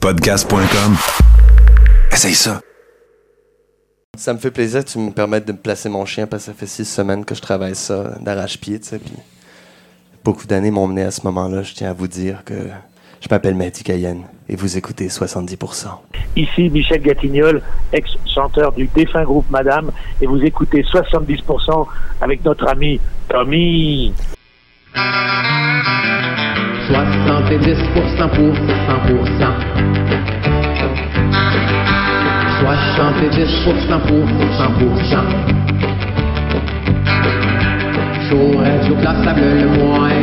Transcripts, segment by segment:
Podcast.com. Essaye ça. Ça me fait plaisir que tu me permettes de me placer mon chien parce que ça fait six semaines que je travaille ça d'arrache-pied, tu sais. Puis beaucoup d'années m'ont mené à ce moment-là. Je tiens à vous dire que je m'appelle Mehdi Cayenne et vous écoutez 70%. Ici Michel Gatignol, ex-chanteur du défunt groupe Madame, et vous écoutez 70% avec notre ami Tommy. 70% pour 100%. 70% pour 100%. Chaud, radio plaçable le moins,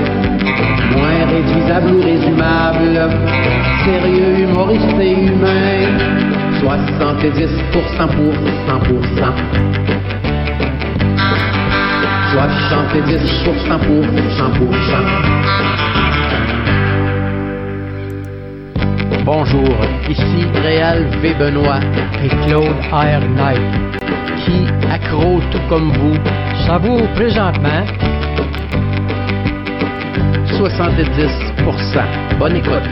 moins réduisable ou résumable, sérieux, humoriste et humain. 70% pour 100%. 70% pour 100%. Bonjour, ici Réal V. Benoît et Claude R. Knight, qui, accro tout comme vous, savoure présentement 70%. Bonne écoute.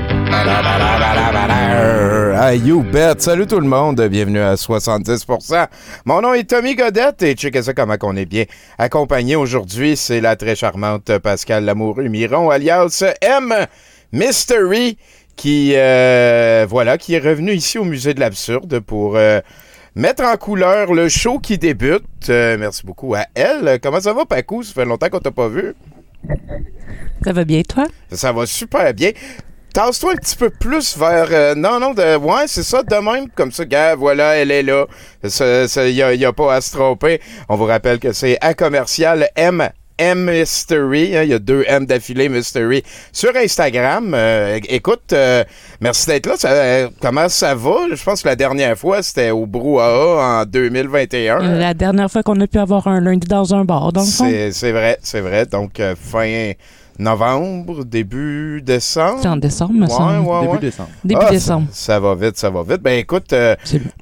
Ah, you bet. Salut tout le monde. Bienvenue à 70%. Mon nom est Tommy Godette et checkez ça comment on est bien accompagné aujourd'hui. C'est la très charmante Pascal Lamoureux Miron, alias M. Mystery qui euh, voilà, qui est revenu ici au musée de l'absurde pour euh, mettre en couleur le show qui débute. Euh, merci beaucoup à elle. Comment ça va, Pacou? Ça fait longtemps qu'on t'a pas vu. Ça va bien, toi? Ça va super bien. Tasse-toi un petit peu plus vers. non, non, de, ouais, c'est ça, de même. Comme ça, gars, voilà, elle est là. Il n'y a, a, pas à se tromper. On vous rappelle que c'est à commercial M M Mystery. Hein, il y a deux M d'affilée Mystery sur Instagram. Euh, écoute, euh, merci d'être là. Ça, comment ça va? Je pense que la dernière fois, c'était au Brouhaha en 2021. La dernière fois qu'on a pu avoir un lundi dans un bar, fond. C'est vrai, c'est vrai. Donc, euh, fin novembre, début décembre? C'est en décembre, me semble. Ouais, début décembre. Début Ah, décembre. Ça, ça va vite, ça va vite. Ben écoute, euh,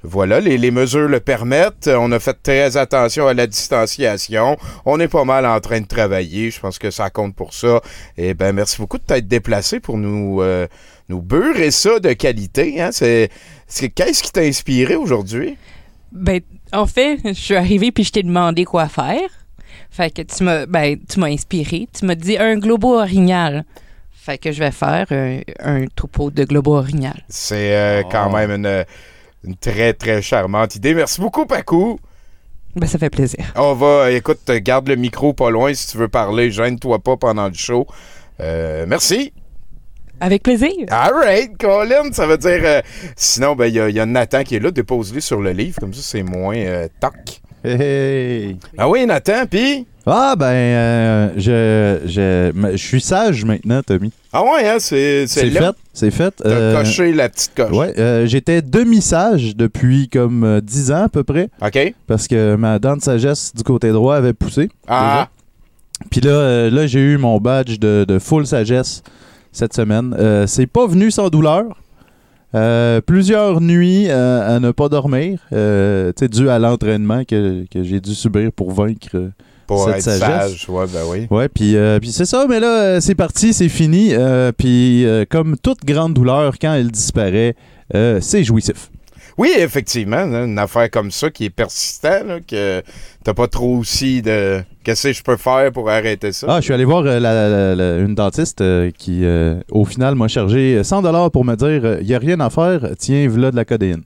voilà, les, les mesures le permettent. On a fait très attention à la distanciation. On est pas mal en train de travailler. Je pense que ça compte pour ça. Et ben merci beaucoup de t'être déplacé pour nous, euh, nous beurrer ça de qualité. Hein? C'est, c'est- qu'est-ce qui t'a inspiré aujourd'hui? Ben, en fait, je suis arrivée puis je t'ai demandé quoi faire. Fait que tu m'as ben, tu m'as inspiré. Tu m'as dit un globo orignal. Fait que je vais faire un, un troupeau de globo orignal. C'est euh, quand Oh. même une, une très, très charmante idée. Merci beaucoup, Pacou. Ben, ça fait plaisir. On va, écoute, garde le micro pas loin si tu veux parler. Gêne-toi pas pendant le show. Euh, merci. Avec plaisir. All right, Colin, ça veut dire. euh, sinon, ben, il y, a- il y a Nathan qui est là. Dépose-lui sur le livre, comme ça, c'est moins euh, toc. Hey. Ah oui, Nathan, puis? Ah, ben, euh, je, je, je suis sage maintenant, Tommy. Ah ouais, hein, c'est c'est fait, c'est fait. T'as Euh, coché la petite coche. Ouais, euh, j'étais demi-sage depuis comme euh, 10 ans à peu près, OK. parce que ma dent de sagesse du côté droit avait poussé. Ah, Puis là, là j'ai eu mon badge de, de full sagesse cette semaine. C'est pas venu sans douleur. Euh, plusieurs nuits euh, à ne pas dormir, euh, dû à l'entraînement que, que j'ai dû subir pour vaincre. euh, pour cette être sagesse. sage. Ouais, ben oui. Ouais, puis euh, c'est ça, mais là, c'est parti, c'est fini. puis comme toute grande douleur, quand elle disparaît, c'est jouissif. Oui, effectivement, une affaire comme ça qui est persistante, là, que t'as pas trop aussi de. Qu'est-ce que je peux faire pour arrêter ça? Ah, je suis allé voir euh, la- la- la- une dentiste euh, qui, euh, au final, m'a chargé 100 pour me dire il n'y a rien à faire, tiens, voilà de la codéine.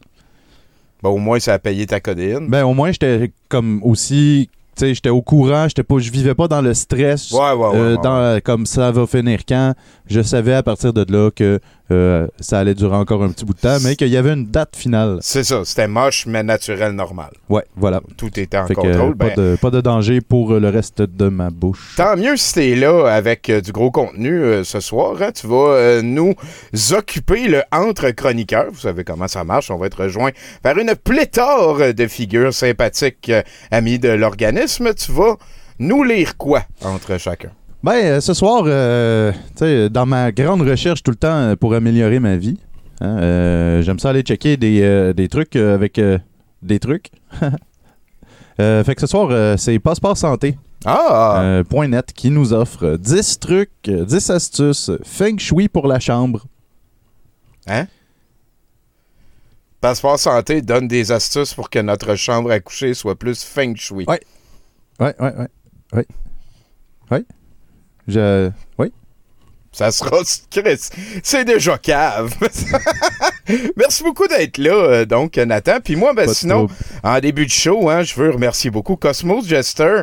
Ben, au moins, ça a payé ta codéine. Ben, au moins, j'étais comme aussi. Tu sais, j'étais au courant, j'étais pas, je vivais pas dans le stress. Ouais, ouais, ouais. euh, ouais, dans, comme ça va finir quand. Je savais à partir de là que euh, ça allait durer encore un petit bout de temps, mais qu'il y avait une date finale. C'est ça, c'était moche, mais naturel, normal. Ouais, voilà. Tout était en Fait que, contrôle. pas, Ben, de, pas de danger pour euh, le reste de ma bouche. Tant mieux si t'es là avec euh, du gros contenu ce soir. hein. Tu vas nous occuper le entre chroniqueurs. Vous savez comment ça marche. On va être rejoint par une pléthore de figures sympathiques amis de l'organisme. Tu vas nous lire quoi entre chacun? Ben, euh, ce soir, euh, dans ma grande recherche tout le temps euh, pour améliorer ma vie, hein, euh, j'aime ça aller checker des, euh, des trucs avec des trucs. Fait que ce soir, c'est Passeport Santé. Ah! point .net qui nous offre 10 trucs, euh, 10 astuces Feng Shui pour la chambre. Hein? Passeport Santé donne des astuces pour que notre chambre à coucher soit plus feng shui. Ouais. Ouais, ouais, ouais. Oui. Oui. Je. Oui. Ça sera. Chris, C'est déjà cave. Merci beaucoup d'être là, euh, donc, Nathan. Puis moi, ben, Pas sinon, en début de show, hein, je veux remercier beaucoup Cosmos Jester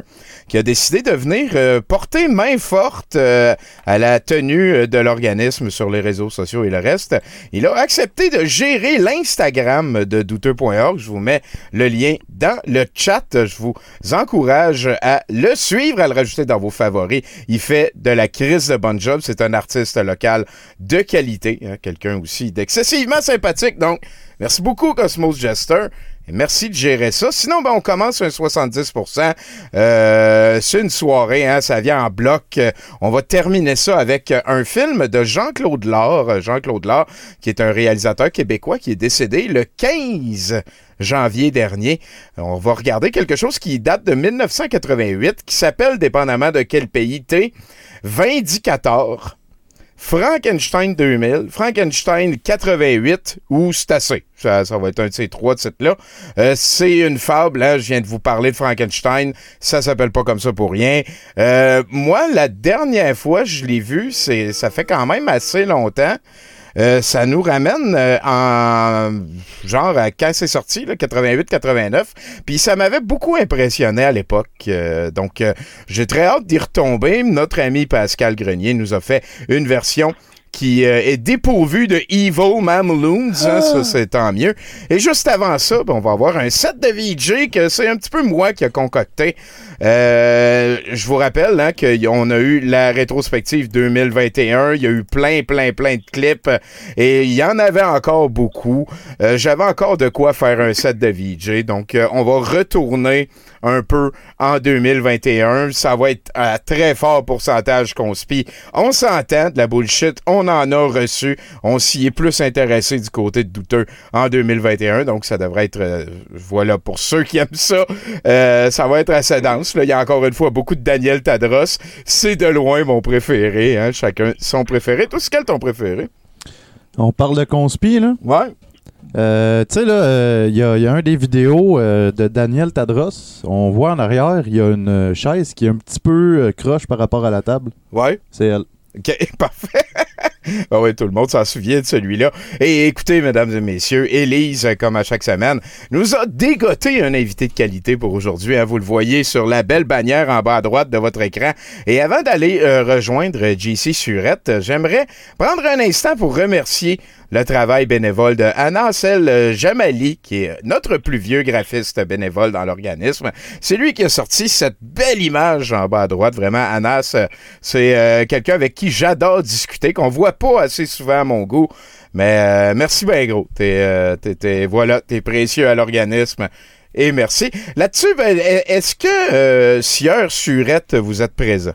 qui a décidé de venir euh, porter main forte euh, à la tenue euh, de l'organisme sur les réseaux sociaux et le reste. Il a accepté de gérer l'Instagram de douteux.org. Je vous mets le lien dans le chat. Je vous encourage à le suivre, à le rajouter dans vos favoris. Il fait de la crise de bon job. C'est un artiste local de qualité, hein, quelqu'un aussi d'excessivement sympathique. Donc, merci beaucoup Cosmos Jester. Merci de gérer ça. Sinon, ben, on commence un 70%. Euh, c'est une soirée, hein, ça vient en bloc. On va terminer ça avec euh, un film de Jean-Claude Laure. Euh, Jean-Claude Laure, qui est un réalisateur québécois qui est décédé le 15 janvier dernier. On va regarder quelque chose qui date de 1988, qui s'appelle, dépendamment de quel pays t'es, Vindicator. Frankenstein 2000, Frankenstein 88 ou C'est. Ça, ça va être un de ces trois titres-là. Euh, c'est une fable, hein, je viens de vous parler de Frankenstein. Ça s'appelle pas comme ça pour rien. Euh, moi, la dernière fois je l'ai vu, c'est, ça fait quand même assez longtemps. Euh, ça nous ramène euh, en genre à quand c'est sorti, là, 88-89. Puis ça m'avait beaucoup impressionné à l'époque. Euh, donc euh, j'ai très hâte d'y retomber. Notre ami Pascal Grenier nous a fait une version qui euh, est dépourvue de Evil Mameloons, hein, ça c'est tant mieux. Et juste avant ça, ben, on va avoir un set de VJ que c'est un petit peu moi qui a concocté. Euh, je vous rappelle hein, qu'on a eu la rétrospective 2021, il y a eu plein, plein, plein de clips et il y en avait encore beaucoup. Euh, J'avais encore de quoi faire un set de VJ, donc euh, on va retourner un peu en 2021. Ça va être à très fort pourcentage qu'on spie. On s'entend de la bullshit, on en a reçu, on s'y est plus intéressé du côté de douteux en 2021, donc ça devrait être, voilà, pour ceux qui aiment ça, ça va être assez dense. Là. Il y a encore une fois beaucoup de Daniel Tadros. C'est de loin mon préféré, hein? chacun son préféré. Toi, c'est quel ton préféré? On parle de conspi, là. Ouais. Euh, tu sais, là, euh, il y, a- il y a un des vidéos euh, de Daniel Tadros. On voit en arrière, il y a une chaise qui est un petit peu croche par rapport à la table. Ouais. C'est elle. OK, parfait. ah oui, tout le monde s'en souvient de celui-là. Et écoutez, mesdames et messieurs, Élise, comme à chaque semaine, nous a dégoté un invité de qualité pour aujourd'hui. hein. Vous le voyez sur la belle bannière en bas à droite de votre écran. Et avant d'aller euh, rejoindre JC Surette, j'aimerais prendre un instant pour remercier le travail bénévole de Anassel euh, Jamali, qui est notre plus vieux graphiste bénévole dans l'organisme. C'est lui qui a sorti cette belle image en bas à droite. Vraiment, Anas, c'est euh, quelqu'un avec qui j'adore discuter, qu'on voit pas assez souvent à mon goût. Mais euh, merci bien gros. T'es, euh, t'es- t'es- voilà, t'es précieux à l'organisme. Et merci. Là-dessus, ben, est-ce que euh, Sieur Surette, vous êtes présent?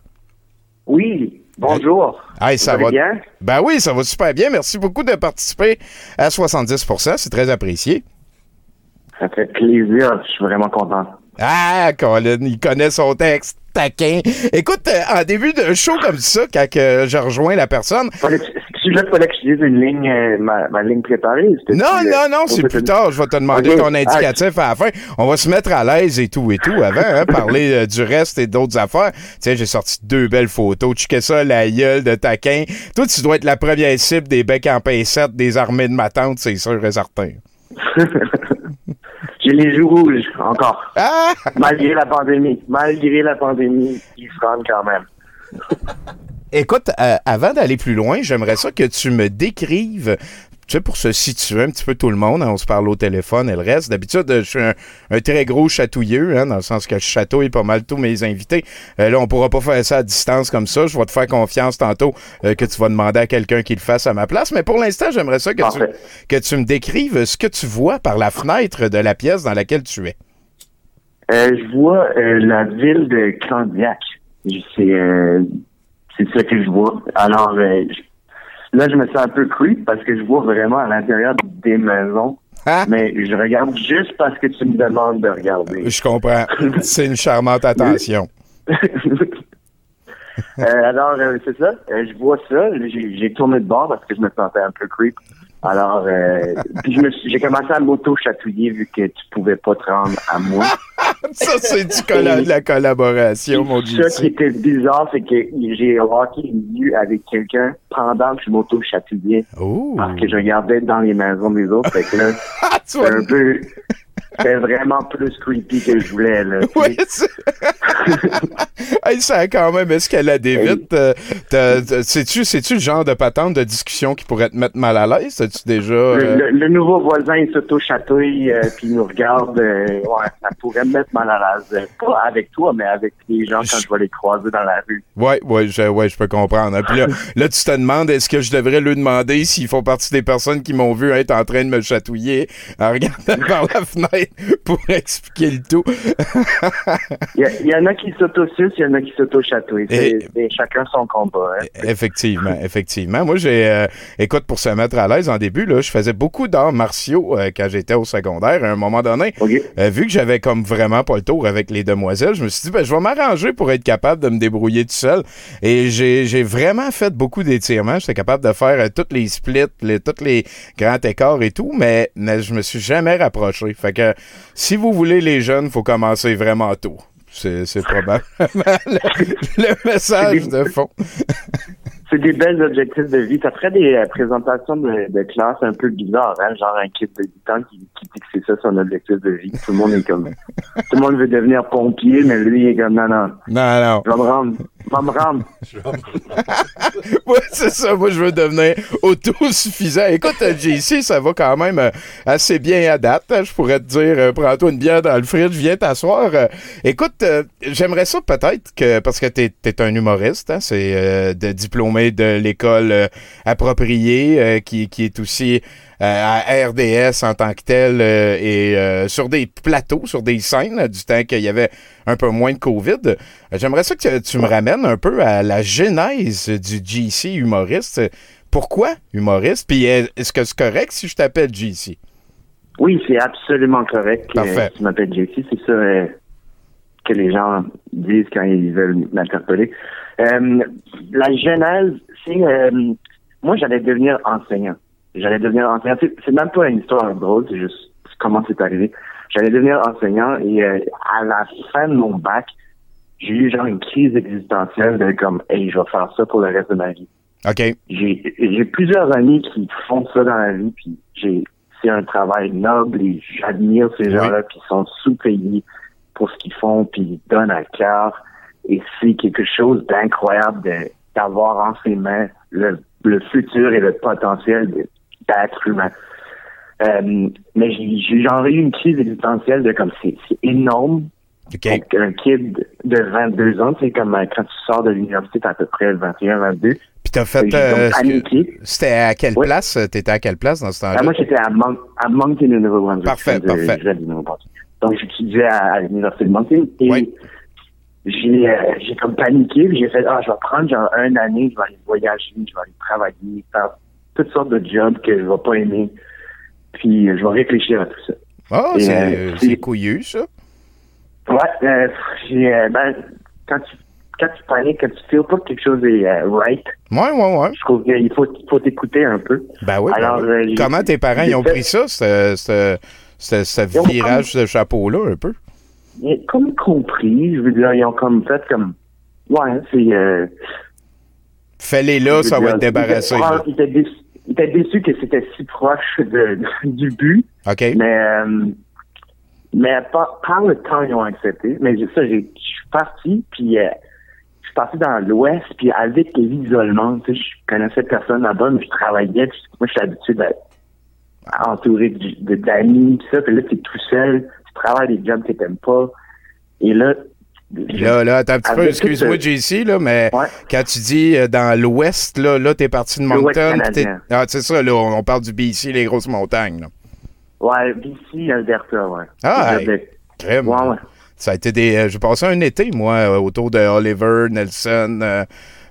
Oui, bonjour. Hey, ça va. bien? Ben oui, ça va super bien. Merci beaucoup de participer à 70 C'est très apprécié. Ça fait plaisir, je suis vraiment content. Ah, Colin, il connaît son texte. Taquin. Écoute, euh, en début de show comme ça, quand que je rejoins la personne. C'est là fallait que je dise une ligne, euh, ma, ma ligne préparée? C'était- Non, euh, non, non, c'est plus tard. Je vais te demander ton indicatif à la fin. On va se mettre à l'aise et tout et tout avant, hein, parler euh, du reste et d'autres affaires. Tiens, j'ai sorti deux belles photos. Checkez ça, la gueule de taquin. Toi, tu dois être la première cible des becs en pincette des armées de ma tante, c'est sûr et certain. J'ai les joues rouges, encore. Ah! Malgré la pandémie. Malgré la pandémie, ils se rendent quand même. Écoute, euh, avant d'aller plus loin, j'aimerais ça que tu me décrives, tu sais, pour se situer un petit peu tout le monde, hein, on se parle au téléphone et le reste. D'habitude, je suis un, un très gros chatouilleux, hein, dans le sens que je chatouille pas mal tous mes invités. Euh, là, on pourra pas faire ça à distance comme ça. Je vais te faire confiance tantôt euh, que tu vas demander à quelqu'un qui le fasse à ma place. Mais pour l'instant, j'aimerais ça que tu, Parfait. que tu me décrives ce que tu vois par la fenêtre de la pièce dans laquelle tu es. Euh, je vois euh, la ville de Candiac. C'est euh, c'est ça que je vois. Alors, euh, je- là, je me sens un peu creep parce que je vois vraiment à l'intérieur des maisons. Ah! Mais je regarde juste parce que tu me demandes de regarder. Je comprends. C'est une charmante attention. Euh, alors, euh, c'est ça. Euh, je vois ça. J'ai tourné de bord parce que je me sentais un peu creep. Alors, euh, puis j'ai commencé à m'auto-chatouiller vu que tu pouvais pas te rendre à moi. Ça, c'est du colla- de la collaboration, mon Ce qui était bizarre, c'est que j'ai rocké une vue avec quelqu'un pendant que je m'auto-chatouillais Oh! parce que je regardais dans les maisons des autres. Fait que là, Ah, vois- un peu... C'était vraiment plus creepy que je voulais, là. tu c'est- hey, ça a quand même escaladé vite. Euh, C'est-tu c'est-tu le genre de patente de discussion qui pourrait te mettre mal à l'aise? As-tu déjà... Le, euh, le- le nouveau voisin, il s'auto-chatouille, euh, puis il nous regarde. euh, ouais, ça pourrait me mettre mal à l'aise. Euh, Pas avec toi, mais avec les gens quand je vais les croiser dans la rue. Ouais, ouais, je, ouais, je peux comprendre. hein. Puis là, là, tu te demandes, est-ce que je devrais lui demander s'ils font partie des personnes qui m'ont vu être en train de me chatouiller en regardant par la fenêtre? pour expliquer le tout? Il y, en a qui s'auto-sucent, il y en a qui s'auto-chatouillent. Chacun son combat. hein. Effectivement, effectivement. Moi, j'ai, euh, écoute, pour se mettre à l'aise en début, là, je faisais beaucoup d'arts martiaux euh, quand j'étais au secondaire. À un moment donné, euh, vu que j'avais comme vraiment pas le tour avec les demoiselles, je me suis dit, ben, je vais m'arranger pour être capable de me débrouiller tout seul. Et j'ai, vraiment fait beaucoup d'étirements. J'étais capable de faire toutes les splits, les, tous les grands écarts et tout, mais, mais je me suis jamais rapproché. Fait que si vous voulez les jeunes, faut commencer vraiment tôt. C'est, c'est probablement le, le message de fond. C'est des belles objectifs de vie. Ça ferait des euh, présentations de, de classe un peu bizarres, hein? genre un kid de 8 ans qui, qui dit que c'est ça son objectif de vie. Tout le monde est comme... Tout le monde veut devenir pompier, mais lui, il est comme, non, non, Non, non. je vais me rendre. Me rendre. Ouais, c'est ça. Moi, je veux devenir autosuffisant. Écoute, euh, JC, ça va quand même euh, assez bien à date. hein. Je pourrais te dire, euh, prends-toi une bière dans le fridge, viens t'asseoir. Écoute, j'aimerais ça peut-être que, parce que t'es es un humoriste, hein, c'est euh, de diplômé de l'école euh, appropriée, euh, qui, qui est aussi euh, à RDS en tant que tel euh, et euh, sur des plateaux, sur des scènes, euh, du temps qu'il y avait un peu moins de COVID. Euh, J'aimerais ça que tu me ramènes un peu à la genèse du GC humoriste. Pourquoi humoriste? Puis est- est-ce que c'est correct si je t'appelle GC? Oui, c'est absolument correct. Parfait. Euh, tu m'appelles JC, c'est ça euh, que les gens disent quand ils veulent m'interpeller. Euh, la genèse, c'est... euh, moi, j'allais devenir enseignant. J'allais devenir enseignant. C'est même pas une histoire drôle, c'est juste comment c'est arrivé. J'allais devenir enseignant et euh, à la fin de mon bac, j'ai eu genre une crise existentielle de comme, hey, je vais faire ça pour le reste de ma vie OK. j'ai plusieurs amis qui font ça dans la vie, puis j'ai c'est un travail noble et j'admire ces Oui. gens-là qui sont sous-payés pour ce qu'ils font, puis ils donnent à cœur. Et c'est quelque chose d'incroyable d'avoir en ses mains le, le futur et le potentiel de- d'être humain. Euh, mais j'ai j'ai genre eu une crise existentielle de comme c'est énorme OK. donc, un kid de 22 ans, c'est comme euh, quand tu sors de l'université, t'as à peu près 21, 22. Puis t'as fait. Euh. C'était à quelle place? T'étais à quelle place dans ce temps-là? Ah, moi, j'étais à, Mon à Moncton, au Nouveau-Brunswick. Parfait, parfait. Donc, j'étudiais à, à l'université de Moncton et Oui. j'ai euh, comme paniqué. puis J'ai fait, ah, je vais prendre genre une année, je vais aller voyager, je vais aller travailler, faire toutes sortes de jobs que je vais pas aimer. Puis, euh, je vais réfléchir à tout ça. Ah, Et, c'est couillu, ça. Ouais, euh, ben, quand tu, quand tu paniques, quand tu feel pas que quelque chose est euh, right, Ouais, ouais, ouais. je trouve qu'il faut, il faut t'écouter un peu. Ben oui. ben Alors, oui. euh, Comment tes parents ils ont pris ça, ce, ce, ce, virage de chapeau-là, un peu? Ils ont comme compris, je veux dire, ils ont comme fait comme, ouais, c'est, euh, Fais-les là, ça va. Ils là. étaient, étaient déçus que c'était si proche de, du but, OK. mais, euh, mais par, par le temps, ils ont accepté. Mais ça, je suis parti, puis euh, je suis parti dans l'Ouest, puis avec l'isolement, tu sais, je connaissais personne là-bas, mais je travaillais, puis moi, je suis habitué d'être entouré d'amis, puis ça, puis là, t'es tout seul, tu travailles des jobs que t'aimes pas, et là, Là, là, attends un petit peu, excuse-moi, tout, JC, là, mais Ouais. quand tu dis euh, dans l'ouest, là, là, t'es parti de Moncton. Ah, c'est ça, là, on parle du BC, les grosses montagnes, là. ouais, BC, Alberta, ouais. Ah, Crème. Ouais, ouais. Ça a été des. euh, J'ai passé un été, moi, euh, autour de Oliver, Nelson, euh,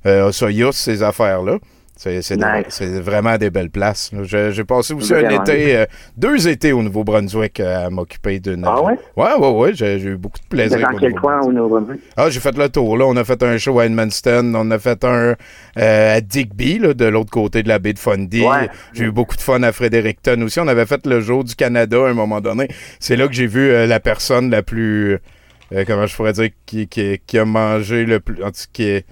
euh, Osoyos, ces affaires-là. C'est Nice. vraiment des belles places. J'ai passé aussi un été, euh, deux étés au Nouveau-Brunswick euh, à m'occuper d'une. Ah ouais? Ouais, ouais, ouais. J'ai eu beaucoup de plaisir. dans quel coin au Nouveau-Brunswick? Nouveau-Brunswick? Ah, j'ai fait le tour. Là. On a fait un show à Edmundston. On a fait un euh, à Digby, là, de l'autre côté de la baie de Fundy. Ouais. J'ai eu beaucoup de fun à Fredericton aussi. On avait fait le jour du Canada à un moment donné. C'est là que j'ai vu euh, la personne la plus. comment je pourrais dire qui, qui, qui a mangé le plus. en tout cas, Qui,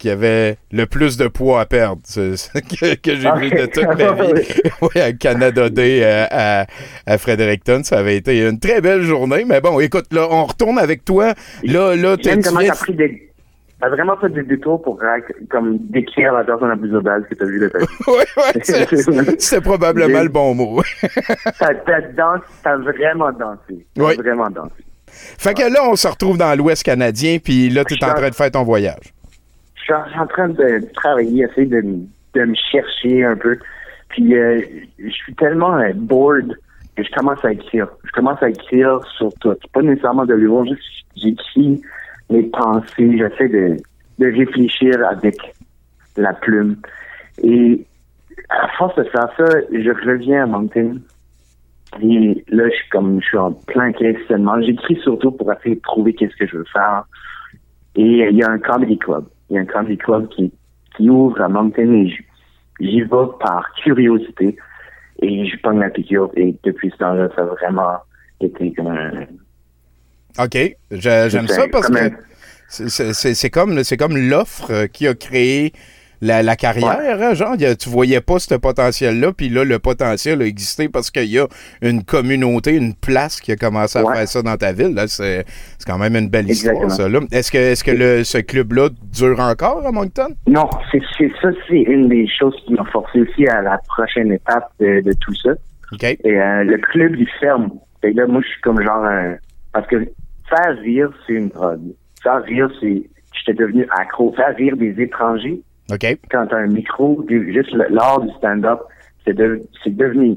qui avait le plus de poids à perdre que, que j'ai vu de toute ma vie. oui, à Canada Day euh, à, à Fredericton. Ça avait été une très belle journée. Mais bon, écoute, là, on retourne avec toi. Là, là, tu t'as vraiment fait des détours pour comme décrire la personne la plus que t'as vue de ta vie? Ouais, ouais, c'est- probablement le bon mot. T'as vraiment dansé. T'as Oui. vraiment dansé. fait que là, on se retrouve dans l'Ouest canadien, puis là, tu es en train de faire ton voyage. Suis en- train de travailler, essayer de, de me chercher un peu. Puis euh, je suis tellement euh, bored que je commence à écrire. Je commence à écrire sur tout. Pas nécessairement de l'humour, juste j'écris mes pensées, j'essaie de, de réfléchir avec la plume. Et à force de faire ça, je reviens à Moncton. Et là, je suis comme je suis en plein questionnement. J'écris surtout pour essayer de trouver qu'est-ce que je veux faire. Et euh, il y a un comedy club. Il y a un comedy club qui, qui ouvre à Moncton et j'y vais par curiosité. Et je pogne la piqûre. Et depuis ce temps-là, ça a vraiment été comme un... OK. J'aime ça parce que c'est- comme, comme l'offre qui a créé la, la carrière. hein, genre, a- tu voyais pas ce potentiel-là, puis là, le potentiel a existé parce qu'il y a une communauté, une place qui a commencé à Ouais. faire ça dans ta ville. là. C'est c'est quand même une belle histoire, ça. là. Est-ce que, est-ce que le, ce club-là dure encore à Moncton? Non, c'est c'est- ça, c'est une des choses qui m'a forcé aussi à la prochaine étape de, de tout ça. Et euh, le club, il ferme. Et là, moi, je suis comme genre... un- parce que faire rire, c'est une drogue. Faire rire, c'est... J'étais devenu accro. Faire rire des étrangers, OK. quand t'as un micro, juste l'art du stand-up, c'est de, devenu...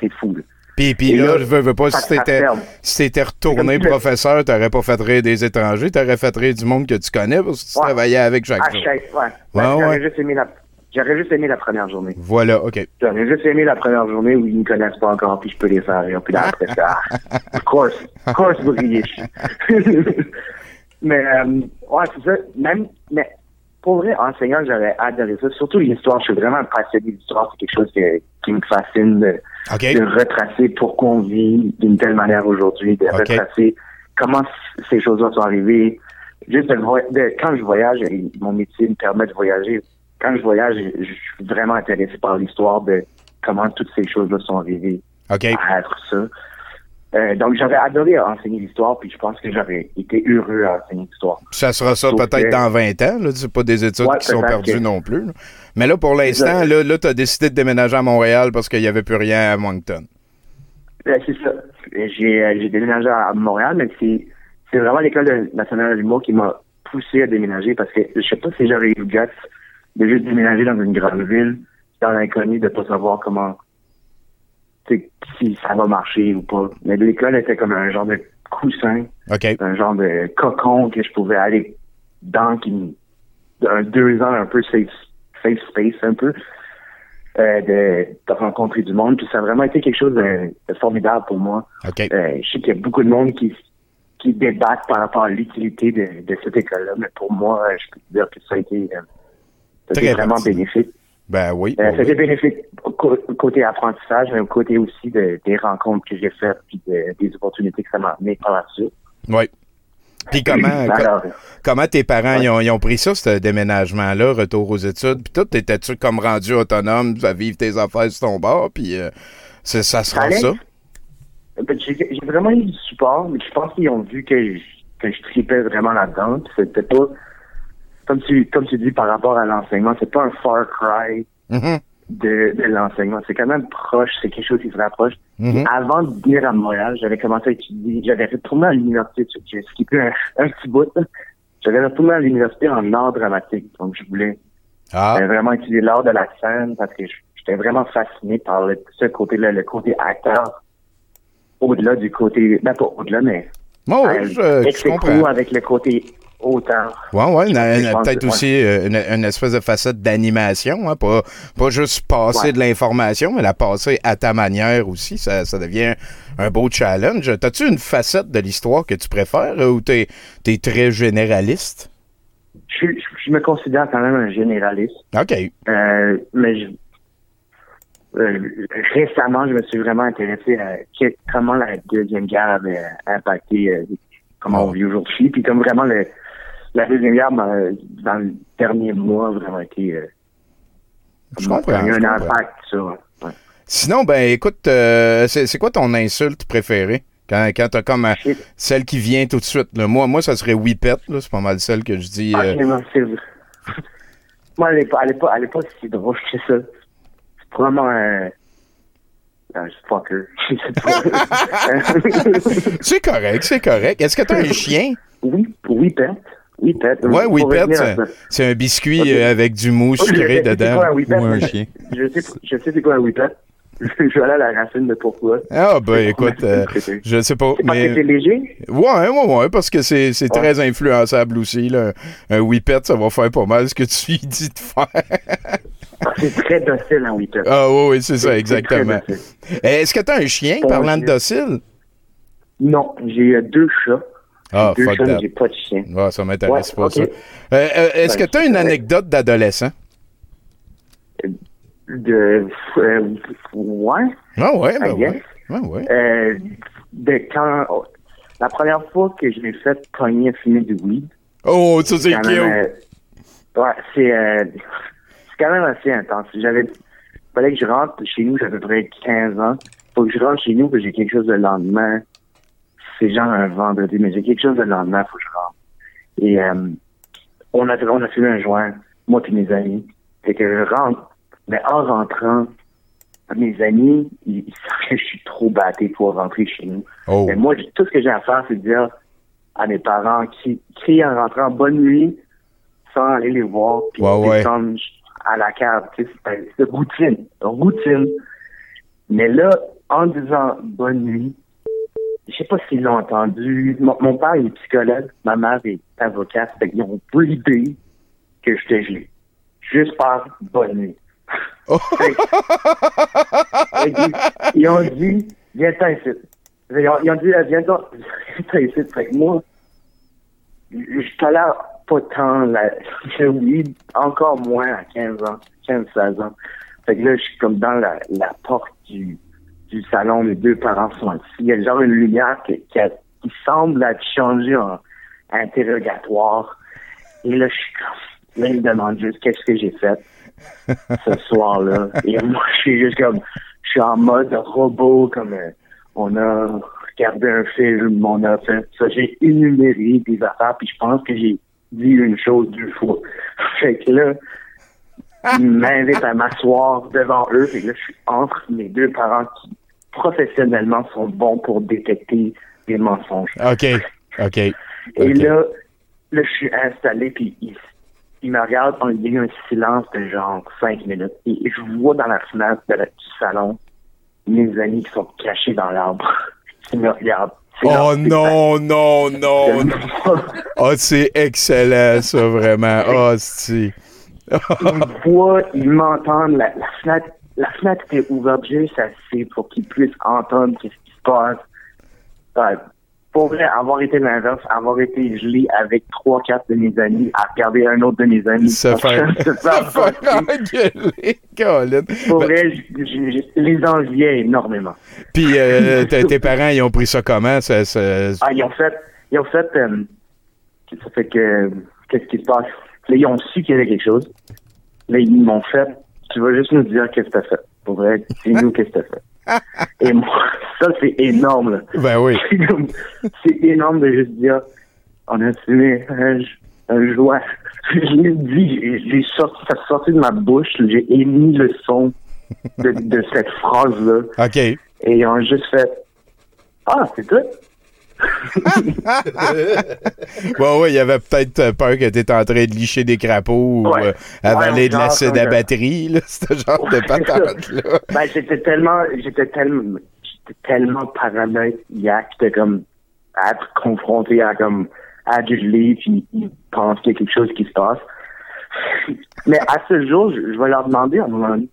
C'est fou. là. Puis, là, là, je veux, veux pas, si t'étais si retourné professeur, t'aurais pas fait rire des étrangers, t'aurais fait rire du monde que tu connais parce que tu Ouais. travaillais avec chaque Ah, ouais. Ouais, Ben, J'aurais ouais. juste aimé la... J'aurais juste aimé la première journée. Voilà, OK. J'aurais juste aimé la première journée où ils me connaissent pas encore, puis je peux les faire rire. Puis là, après ça, of course, of course, Bourriche. mais, euh, ouais, c'est ça. Même, mais pour vrai, enseignant, j'aurais adoré ça. Surtout l'histoire. Je suis vraiment passionné d'histoire. C'est quelque chose que- qui me fascine de, retracer pourquoi on vit d'une telle manière aujourd'hui, de retracer comment ces choses-là sont arrivées. Juste de, quand je voyage, mon métier me permet de voyager. Quand je voyage, je, je suis vraiment intéressé par l'histoire de comment toutes ces choses-là sont arrivées à être ça. Euh, donc j'aurais adoré enseigner l'histoire, puis je pense que j'aurais été heureux à enseigner l'histoire. Ça sera ça peut-être que- dans 20 ans. C'est pas des études Ouais, qui sont perdues que- non plus. là. Mais là, pour l'instant, là, là tu as décidé de déménager à Montréal parce qu'il n'y avait plus rien à Moncton. Euh, c'est ça. J'ai euh, j'ai déménagé à Montréal, mais c'est vraiment l'école nationale de l'humour qui m'a poussé à déménager parce que je sais pas si j'aurais eu le guts de juste déménager dans une grande ville, dans l'inconnu, de pas savoir comment si ça va marcher ou pas. Mais l'école était comme un genre de coussin, OK. un genre de cocon que je pouvais aller dans qui me- un deux ans un peu safe, safe space un peu euh, de, de rencontrer du monde puis ça a vraiment été quelque chose de, de formidable pour moi OK. euh, je sais qu'il y a beaucoup de monde qui qui débattent par rapport à l'utilité de, de cette école-là, mais pour moi, je peux te dire que ça a été, euh, ça a été vraiment bénéfique. Ben oui. Euh, oui. ça a été bénéfique côté apprentissage, mais côté aussi de- des rencontres que j'ai faites puis de- des opportunités que ça m'a amené par la suite. Oui. Puis comment, Alors, comment tes parents ils ont, ils ont pris ça, ce déménagement-là, retour aux études? Puis tout, étais-tu comme rendu autonome, à vivre tes affaires sur ton bord? Puis euh, c'est- ça sera Alex? ça? Ben, J'ai j'ai vraiment eu du support, mais je pense qu'ils ont vu que je, que je tripais vraiment là-dedans. C'était pas, comme tu, comme tu dis par rapport à l'enseignement, c'est pas un far cry Mhm. de, de l'enseignement. C'est quand même proche, c'est quelque chose qui se rapproche. Mhm. Puis Avant de venir à Montréal, j'avais commencé à étudier, j'avais retourné à l'université, j'ai skippé un, un petit bout. J'avais retourné à l'université en art dramatique, donc je voulais Ah, j'avais vraiment étudié l'art de la scène parce que j'étais vraiment fasciné par le, ce côté-là, le côté acteur, au-delà du côté, ben pas au-delà, mais euh, je, comprends. avec le côté autant. Je pense peut-être aussi euh, une, une espèce de facette d'animation, hein, pas, pas juste passer Ouais. de l'information, mais la passer à ta manière aussi, ça, ça devient un beau challenge. T'as-tu une facette de l'histoire que tu préfères euh, ou t'es es très généraliste? Je, je, je me considère quand même un généraliste. OK. Euh, mais je- euh, récemment, je me suis vraiment intéressé à comment la Deuxième Guerre avait impacté euh, comment on vit aujourd'hui. Puis comme vraiment le, la Deuxième Guerre, dans, le dernier mois, a vraiment été... Euh, Je comprends, Il y a un impact sur... ouais. Sinon, ben écoute, euh, c'est quoi ton insulte préférée? Quand, quand t'as comme euh, Shit. celle qui vient tout de suite. là. Moi, moi, ça serait Whippet. C'est pas mal celle que je dis. euh, c'est vrai. Moi, elle est pas, elle est pas, elle est pas si drôle que ça. C'est vraiment un... Un fucker. C'est correct, c'est correct. Est-ce que t'as un chien? oui, oui, pet. Oui, pet. Ouais, Whippet, c'est un biscuit euh, avec du mou Oh, sucré c'est dedans. quoi un whippet, Ou un mais chien. Je sais, je sais c'est quoi un whippet. Je vais aller à la racine de pourquoi. Ah, ben écoute, euh, je sais pas, parce que c'est mais. léger? Ouais, ouais, ouais, parce que c'est Ouais. très influençable aussi. Là. Un Whippet, ça va faire pas mal ce que tu lui dis de faire. Ah, C'est très docile, un whippet. Ah, oui, oui, c'est ça, exactement. Est-ce que t'as un chien, Bon parlant de docile? Non, j'ai euh, deux chats. Ah, deux fuck j'ai pas de chien. Ah, ça m'intéresse Ouais, pas, ça. Euh, euh, Est-ce Ben, que t'as une c'est correct. anecdote d'adolescent? De... Euh, ouais. Ah, ouais, ben ouais. Ouais, ouais. Euh, de quand... La première fois que je l'ai fait cogner à fumer du weed, Oh, ça, c'est cute. ouais, c'est c'est quand même assez intense. J'avais fallait que je rentre chez nous, j'ai à peu près 15 ans. Faut que je rentre chez nous que j'ai quelque chose le lendemain. C'est genre un vendredi, mais j'ai quelque chose le lendemain, faut que je rentre. Et euh, on a on a fumé un joint, moi et mes amis. Fait que je rentre, mais en rentrant, mes amis, ils, ils savent que je suis trop batté pour rentrer chez nous. Oh. Mais moi, tout ce que j'ai à faire, c'est de dire à mes parents qui crient en rentrant bonne nuit sans aller les voir, puis Ouais, ouais. à la cave. Tu sais, C'est c'est routine. Routine. Mais là, en disant bonne nuit, je sais pas s'ils l'ont entendu. Mon, mon père est psychologue, ma mère est avocate, fait qu'ils ont l'idée que j'étais gelé. Juste par bonne nuit. Fait que- fait qu'ils- ils ont dit, viens-t'en ici. Ils ont, ils ont dit, viens-t'en viens-t'en ici. Fait que moi, je tolère pas tant la, le weed, encore moins à 15 ans, 15-16 ans. Fait que là, je suis comme dans la, la porte du, du salon, mes deux parents sont assis. Il y a genre une lumière qui, qui, a- qui semble être changée en interrogatoire. Et là, je suis comme, là, ils me demandent juste qu'est-ce que j'ai fait ce soir-là. Et moi, je suis juste comme, je suis en mode robot, comme euh, on a regardé un film, on a fait ça. J'ai énuméré des affaires, puis je pense que j'ai dit une chose deux fois. Fait que là, ils m'invitent à m'asseoir devant eux, et là, je suis entre mes deux parents qui, professionnellement, sont bons pour détecter des mensonges. OK. OK. Et là, là, je suis installé, puis il, il me regarde, on- il y a eu un silence de genre cinq minutes. Et je vois dans la fenêtre de la- du salon mes amis qui sont cachés dans l'arbre, qui me regardent. Oh non, non, non. spectacle. Oh, c'est excellent, ça, vraiment. Oh, c'est. Ils me voient, ils m'entendent, la, la fenêtre, la fenêtre était ouverte juste assez pour qu'ils puissent entendre ce qui se passe. Pour vrai, avoir été l'inverse, avoir été gelé avec trois, quatre de mes amis, à regarder un autre de mes amis. Se faire, se faire engueuler. Pour Ben, vrai, je, je- je les enviais énormément. Puis euh, tes tes parents, ils ont pris ça comment? Ça, ça- Ah, ils ont fait, ils ont fait, euh, ça fait que, qu'est-ce qui se passe? Là, ils ont su qu'il y avait quelque chose. Là, ils m'ont fait, tu vas juste nous dire qu'est-ce que t'as fait. Pour vrai, dis-nous qu'est-ce que t'as fait. Et moi, ça, c'est énorme, là. Ben oui. C'est énorme de juste dire, on a fumé un, un joint. Je l'ai dit, j'ai- j'ai sorti, ça sorti de ma bouche, j'ai émis le son de, de cette phrase-là. OK. Et ils ont juste fait, ah, c'est tout? Bon, ouais, il y avait peut-être euh, peur que t'étais en train de licher des crapauds ou euh, avaler Ouais, de l'acide à ça. batterie, là, ce genre de Ouais, patente-là. Ben, j'étais tellement, j'étais tellement, j'étais tellement paranoïaque, j'étais comme, à être confronté à comme, à geler, puis ils pensent qu'il y a quelque chose qui se passe. Mais à ce jour, je, je vais leur demander à un moment donné,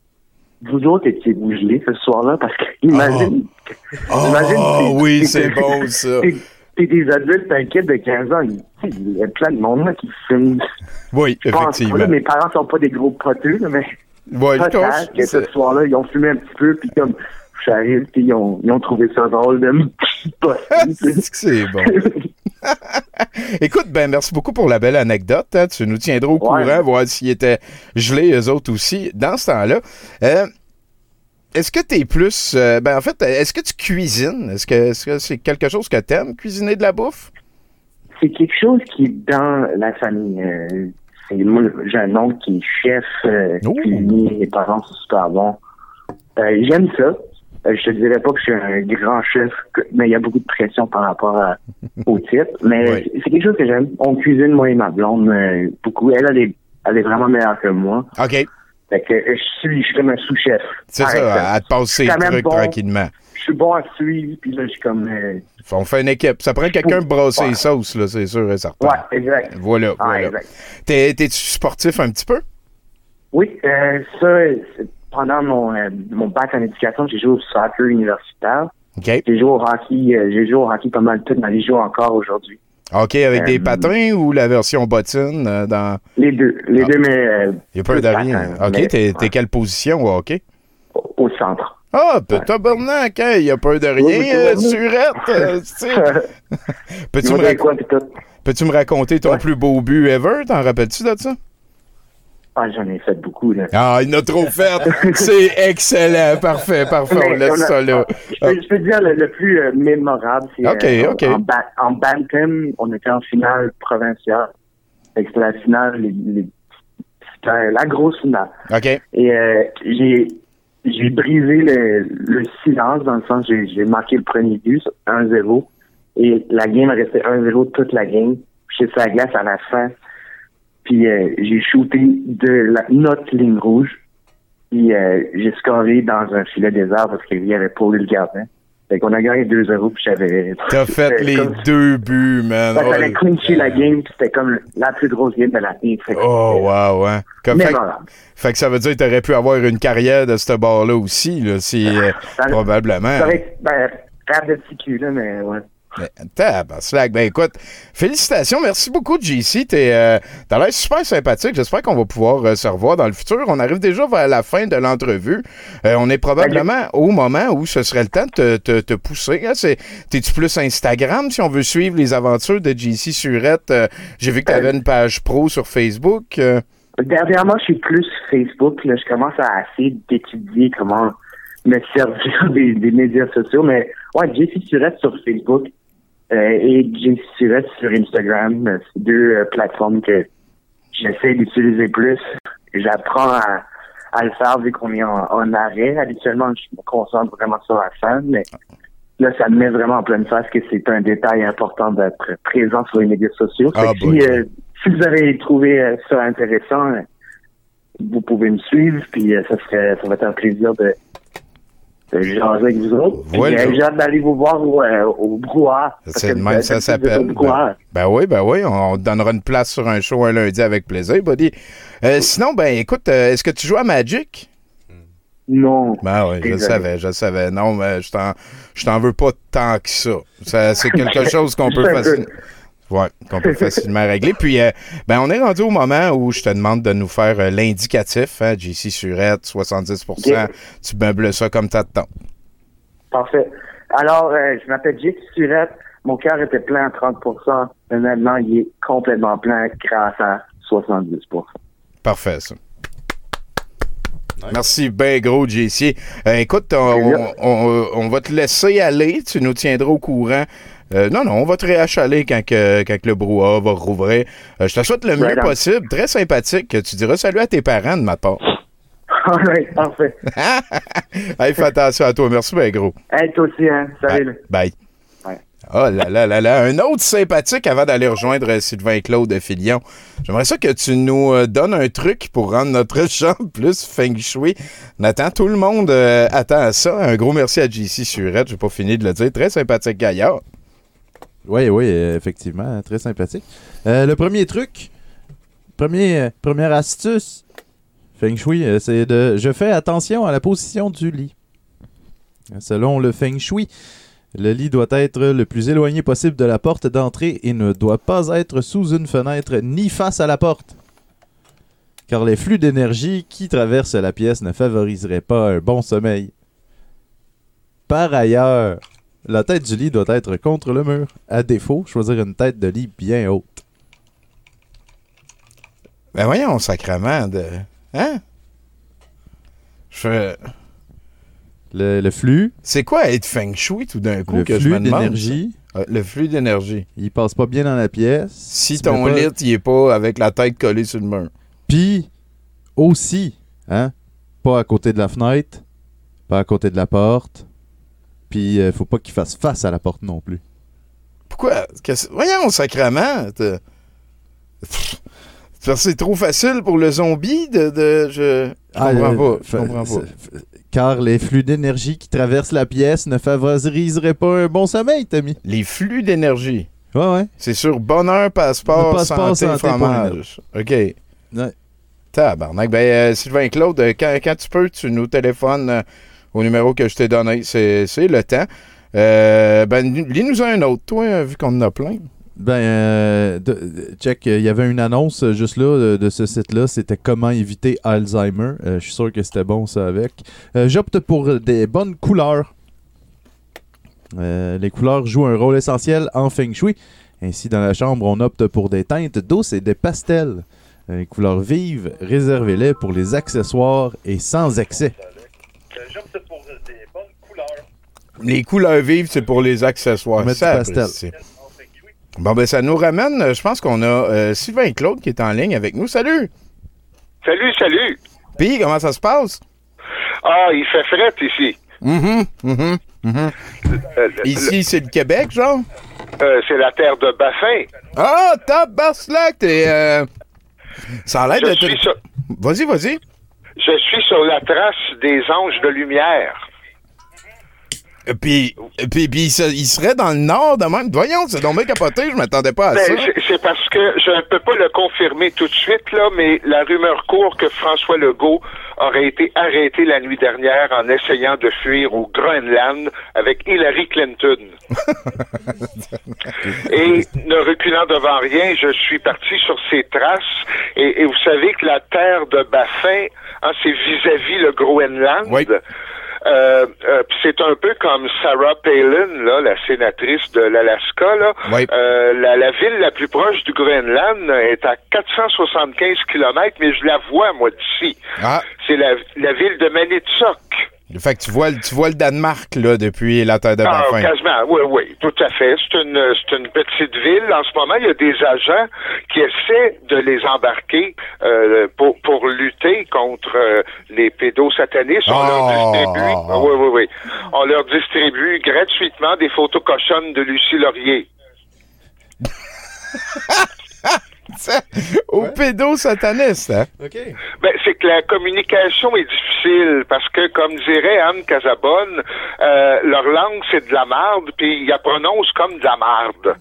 vous autres étiez-vous gelés ce soir-là? Parce que imagine... imagine Oh, t'es- oui, c'est bon, ça. T'es des adultes, kid de 15 ans, il y a plein de monde là, qui fume. Oui, Je pense pas, effectivement. là, mes parents sont pas des gros poteux, mais Ouais, peut-être que ce soir-là, ils ont fumé un petit peu, puis comme puis ils ont, ils ont trouvé ça drôle de me. C'est que c'est bon. Écoute, ben merci beaucoup pour la belle anecdote. hein. Tu nous tiendras au Ouais. courant, voir s'ils étaient gelés eux autres aussi dans ce temps-là. Euh, est-ce que tu es plus. euh, ben en fait, est-ce que tu cuisines? Est-ce que est-ce que c'est quelque chose que tu aimes, cuisiner de la bouffe? c'est quelque chose qui est dans la famille. Euh, c'est- moi, j'ai un oncle qui est chef, euh, Oh. cuisinier, mes parents sont super bons. Euh, J'aime ça. Euh, je te dirais pas que je suis un grand chef, mais il y a beaucoup de pression par rapport à- au titre. Mais Oui. c'est- quelque chose que j'aime. On cuisine, moi et ma blonde, euh, beaucoup. Elle, elle est, elle est vraiment meilleure que moi. OK. Fait que euh, je suis, je suis comme un sous-chef. C'est ça, à te passer quand le même truc bon. tranquillement. Je suis bon à suivre, puis là, je suis comme... euh, On fait une équipe. Ça prend quelqu'un pour brasser Ouais. les sauces, là, c'est sûr et certain. ouais, exact. Voilà, Ah, voilà. T'es-tu sportif un petit peu? Oui, euh, ça, c'est- pendant mon, euh, mon bac en éducation, j'ai joué au soccer universitaire. OK. J'ai joué au hockey, euh, j'ai joué au hockey pas mal toute ma vie, je joue encore aujourd'hui. OK, avec des Euh, patins ou la version bottine dans. Les deux, les Ah. deux, mais Il n'y a pas de rien. OK, mais- t'es quelle position au hockey? au, au centre. Ah, peut tabarnak, hein, il n'y a pas de rien, oui, euh, surette. Peux-tu Tu me, rac- raconter ton Ouais. plus beau but ever? T'en rappelles-tu de ça? Ah, j'en ai fait beaucoup, là. Ah, il en a trop fait. C'est excellent. Parfait, parfait. On laisse on a- ça là. Je peux, je peux dire le, le plus euh, mémorable, c'est euh. En, ba- en Bantam, on était en finale provinciale. C'était la finale, les- les- c'était la grosse finale. OK. Et euh, j'ai j'ai brisé le, le silence dans le sens j'ai j'ai marqué le premier but 1-0 et la game est restée 1-0 toute la game. Sur la glace à la fin. Puis euh, j'ai shooté de la, notre ligne rouge. Puis euh, j'ai scoré dans un filet désert parce qu'il y avait pour le gardien. Fait qu'on a gagné 2-0 puis j'avais... T'as fait c'était les comme- deux buts, man. Ça fallait Oh, clincher la game puis c'était comme la plus grosse game de la vie. Fait que oh, wow, hein. Comme fait, fait que ça veut dire que t'aurais pu avoir une carrière de ce bord-là aussi, là, si, euh, Ça- probablement. Ça aurait ben, de petit cul, là, mais ouais. Ben écoute, félicitations, merci beaucoup, JC. T'es, euh, t'as l'air super sympathique. J'espère qu'on va pouvoir euh, se revoir dans le futur. On arrive déjà vers la fin de l'entrevue. Euh, on est probablement au moment où ce serait le temps de te, te- te pousser. hein. C'est, t'es-tu plus Instagram si on veut suivre les aventures de JC Surette? Euh, j'ai vu que t'avais une page pro sur Facebook. euh. Dernièrement, je suis plus Facebook. Là, je commence à essayer d'étudier comment me servir des, des médias sociaux. Mais ouais, JC Surette sur Facebook euh, et JC Surette sur Instagram. euh, C'est deux euh, plateformes que j'essaie d'utiliser plus. J'apprends à, à le faire vu qu'on est en, en arrêt. Habituellement, je me concentre vraiment sur la scène, mais là, ça me met vraiment en pleine face que c'est un détail important d'être présent sur les médias sociaux. Ah, boy. si, euh, si vous avez trouvé euh, ça intéressant, euh, vous pouvez me suivre, puis euh, ça serait ça va être un plaisir de jaser avec vous autres. Voilà. euh, J'ai hâte d'aller vous voir au, euh, au brouhaha. C'est de même ça s'appelle. Ben, ben oui, ben oui. On, on te donnera une place sur un show un lundi avec plaisir, buddy. Euh, sinon, ben écoute, euh, est-ce que tu joues à Magic? Non. Ben oui, je le savais, je le savais. Non, mais je t'en, veux pas tant que ça. Ça, c'est quelque chose qu'on peut facilement. Ouais, qu'on peut facilement régler. Puis, euh, ben, on est rendu au moment où je te demande de nous faire euh, l'indicatif, hein, JC Surette, 70 Ok. Tu meubles ça comme t'as de temps. Parfait. Alors, euh, je m'appelle Jake Surette. Mon cœur était plein à 30 mais maintenant, il est complètement plein grâce à 70% Parfait, ça. Merci ben gros, JC. Écoute, on, on- on- on va te laisser aller. Tu nous tiendras au courant. Euh, non, non, on va te réachaler quand, que, quand que le brouhaha va rouvrir. Euh, je te souhaite le mieux possible. Très sympathique. Tu diras salut à tes parents de ma part. All right, parfait. hey, fais attention à toi. Merci ben gros. Hey, toi aussi, hein. Salut. Bye. Ouais. Oh là là là là. Un autre sympathique avant d'aller rejoindre euh, Sylvain Claude Filion. J'aimerais ça que tu nous donnes un truc pour rendre notre chambre plus feng shui. Nathan, tout le monde euh, attend à ça. Un gros merci à JC Surette. J'ai pas fini de le dire. Très sympathique gaillard. Oui, oui, effectivement, très sympathique. Euh, le premier truc, premier, euh, première astuce, Feng Shui, euh, c'est de je fais attention à la position du lit. Selon le Feng Shui, le lit doit être le plus éloigné possible de la porte d'entrée et ne doit pas être sous une fenêtre ni face à la porte. Car les flux d'énergie qui traversent la pièce ne favoriseraient pas un bon sommeil. Par ailleurs, la tête du lit doit être contre le mur. À défaut, choisir une tête de lit bien haute. Ben voyons, sacrement de. Hein? Je. Le, le flux, C'est quoi être feng shui tout d'un coup le que je me flux demande? d'énergie, Ah, le flux d'énergie. il passe pas bien dans la pièce. Si ton pas- lit, il est pas avec la tête collée sur le mur. Puis, aussi, hein, pas à côté de la fenêtre, pas à côté de la porte. Puis, euh, faut pas qu'il fasse face à la porte non plus. Pourquoi? Voyons, sacrement. C'est trop facile pour le zombie de. de- je je Ah, comprends euh, pas. Je comprends Car les flux d'énergie qui traversent la pièce ne favoriseraient pas un bon sommeil, Tommy. Les flux d'énergie. Ouais, ouais. C'est sur bonheur, passeport, passeport, santé, santé, fromage. OK. Ouais. Tabarnak. Ben, euh, Sylvain Claude, euh, quand, quand tu peux, tu nous téléphones euh, au numéro que je t'ai donné. C'est le temps. Euh, ben, lis-nous un autre, toi, vu qu'on en a plein. Ben, euh, check, il y avait une annonce euh, juste là de, de ce site-là. C'était comment éviter Alzheimer. Euh, je suis sûr que c'était bon ça avec. Euh, J'opte pour des bonnes couleurs. Les couleurs jouent un rôle essentiel en feng shui. Ainsi, dans la chambre, on opte pour des teintes douces et des pastels. Les couleurs vives, réservez-les pour les accessoires et sans excès. Les couleurs vives, c'est pour les accessoires. Du Ça, pastel. Bon, ben, ça nous ramène. euh, Je pense qu'on a euh, Sylvain Claude qui est en ligne avec nous. Salut! Salut, salut. Puis, comment ça se passe? Ah, il fait fret ici. Mhm, mhm, mhm. Euh, Ici, c'est le Québec, genre? euh, c'est la terre de Baffin. Ah, tabarnak! T'es. Euh... Ça a l'air de. sur, Vas-y, vas-y. Je suis sur la trace des anges de lumière. Euh, Puis, puis, puis il, se- il serait dans le nord de même. Voyons, c'est donc bien capoté, je m'attendais pas à Ben, ça. c'est- c'est parce que je ne peux pas le confirmer tout de suite, là, mais la rumeur court que François Legault aurait été arrêté la nuit dernière en essayant de fuir au Groenland avec Hillary Clinton. et ne reculant devant rien, je suis parti sur ses traces. Et, et vous savez que la terre de Baffin, hein, c'est vis-à-vis le Groenland. Oui. Euh, euh, c'est un peu comme Sarah Palin, là, la sénatrice de l'Alaska. Là. Oui. Euh, la, la ville la plus proche du Groenland est à 475 kilomètres, mais je la vois, moi, d'ici. Ah, C'est la, la ville de Maniitsoq. fait que tu vois, le- tu vois le Danemark, là, depuis la terre de Ah, Baffin. quasiment, oui, oui, tout à fait. C'est une, c'est une petite ville. En ce moment, il y a des agents qui essaient de les embarquer euh, pour, pour lutter contre euh, les pédosatanistes. On leur Oh. distribue, ah, oui, oui, oui. On leur distribue gratuitement des photos cochonnes de Lucie Laurier. Au pédosataniste, hein? Ben, c'est que la communication est difficile parce que, comme dirait Anne Casabonne, euh, leur langue c'est de la marde, puis ils la prononcent comme de la marde.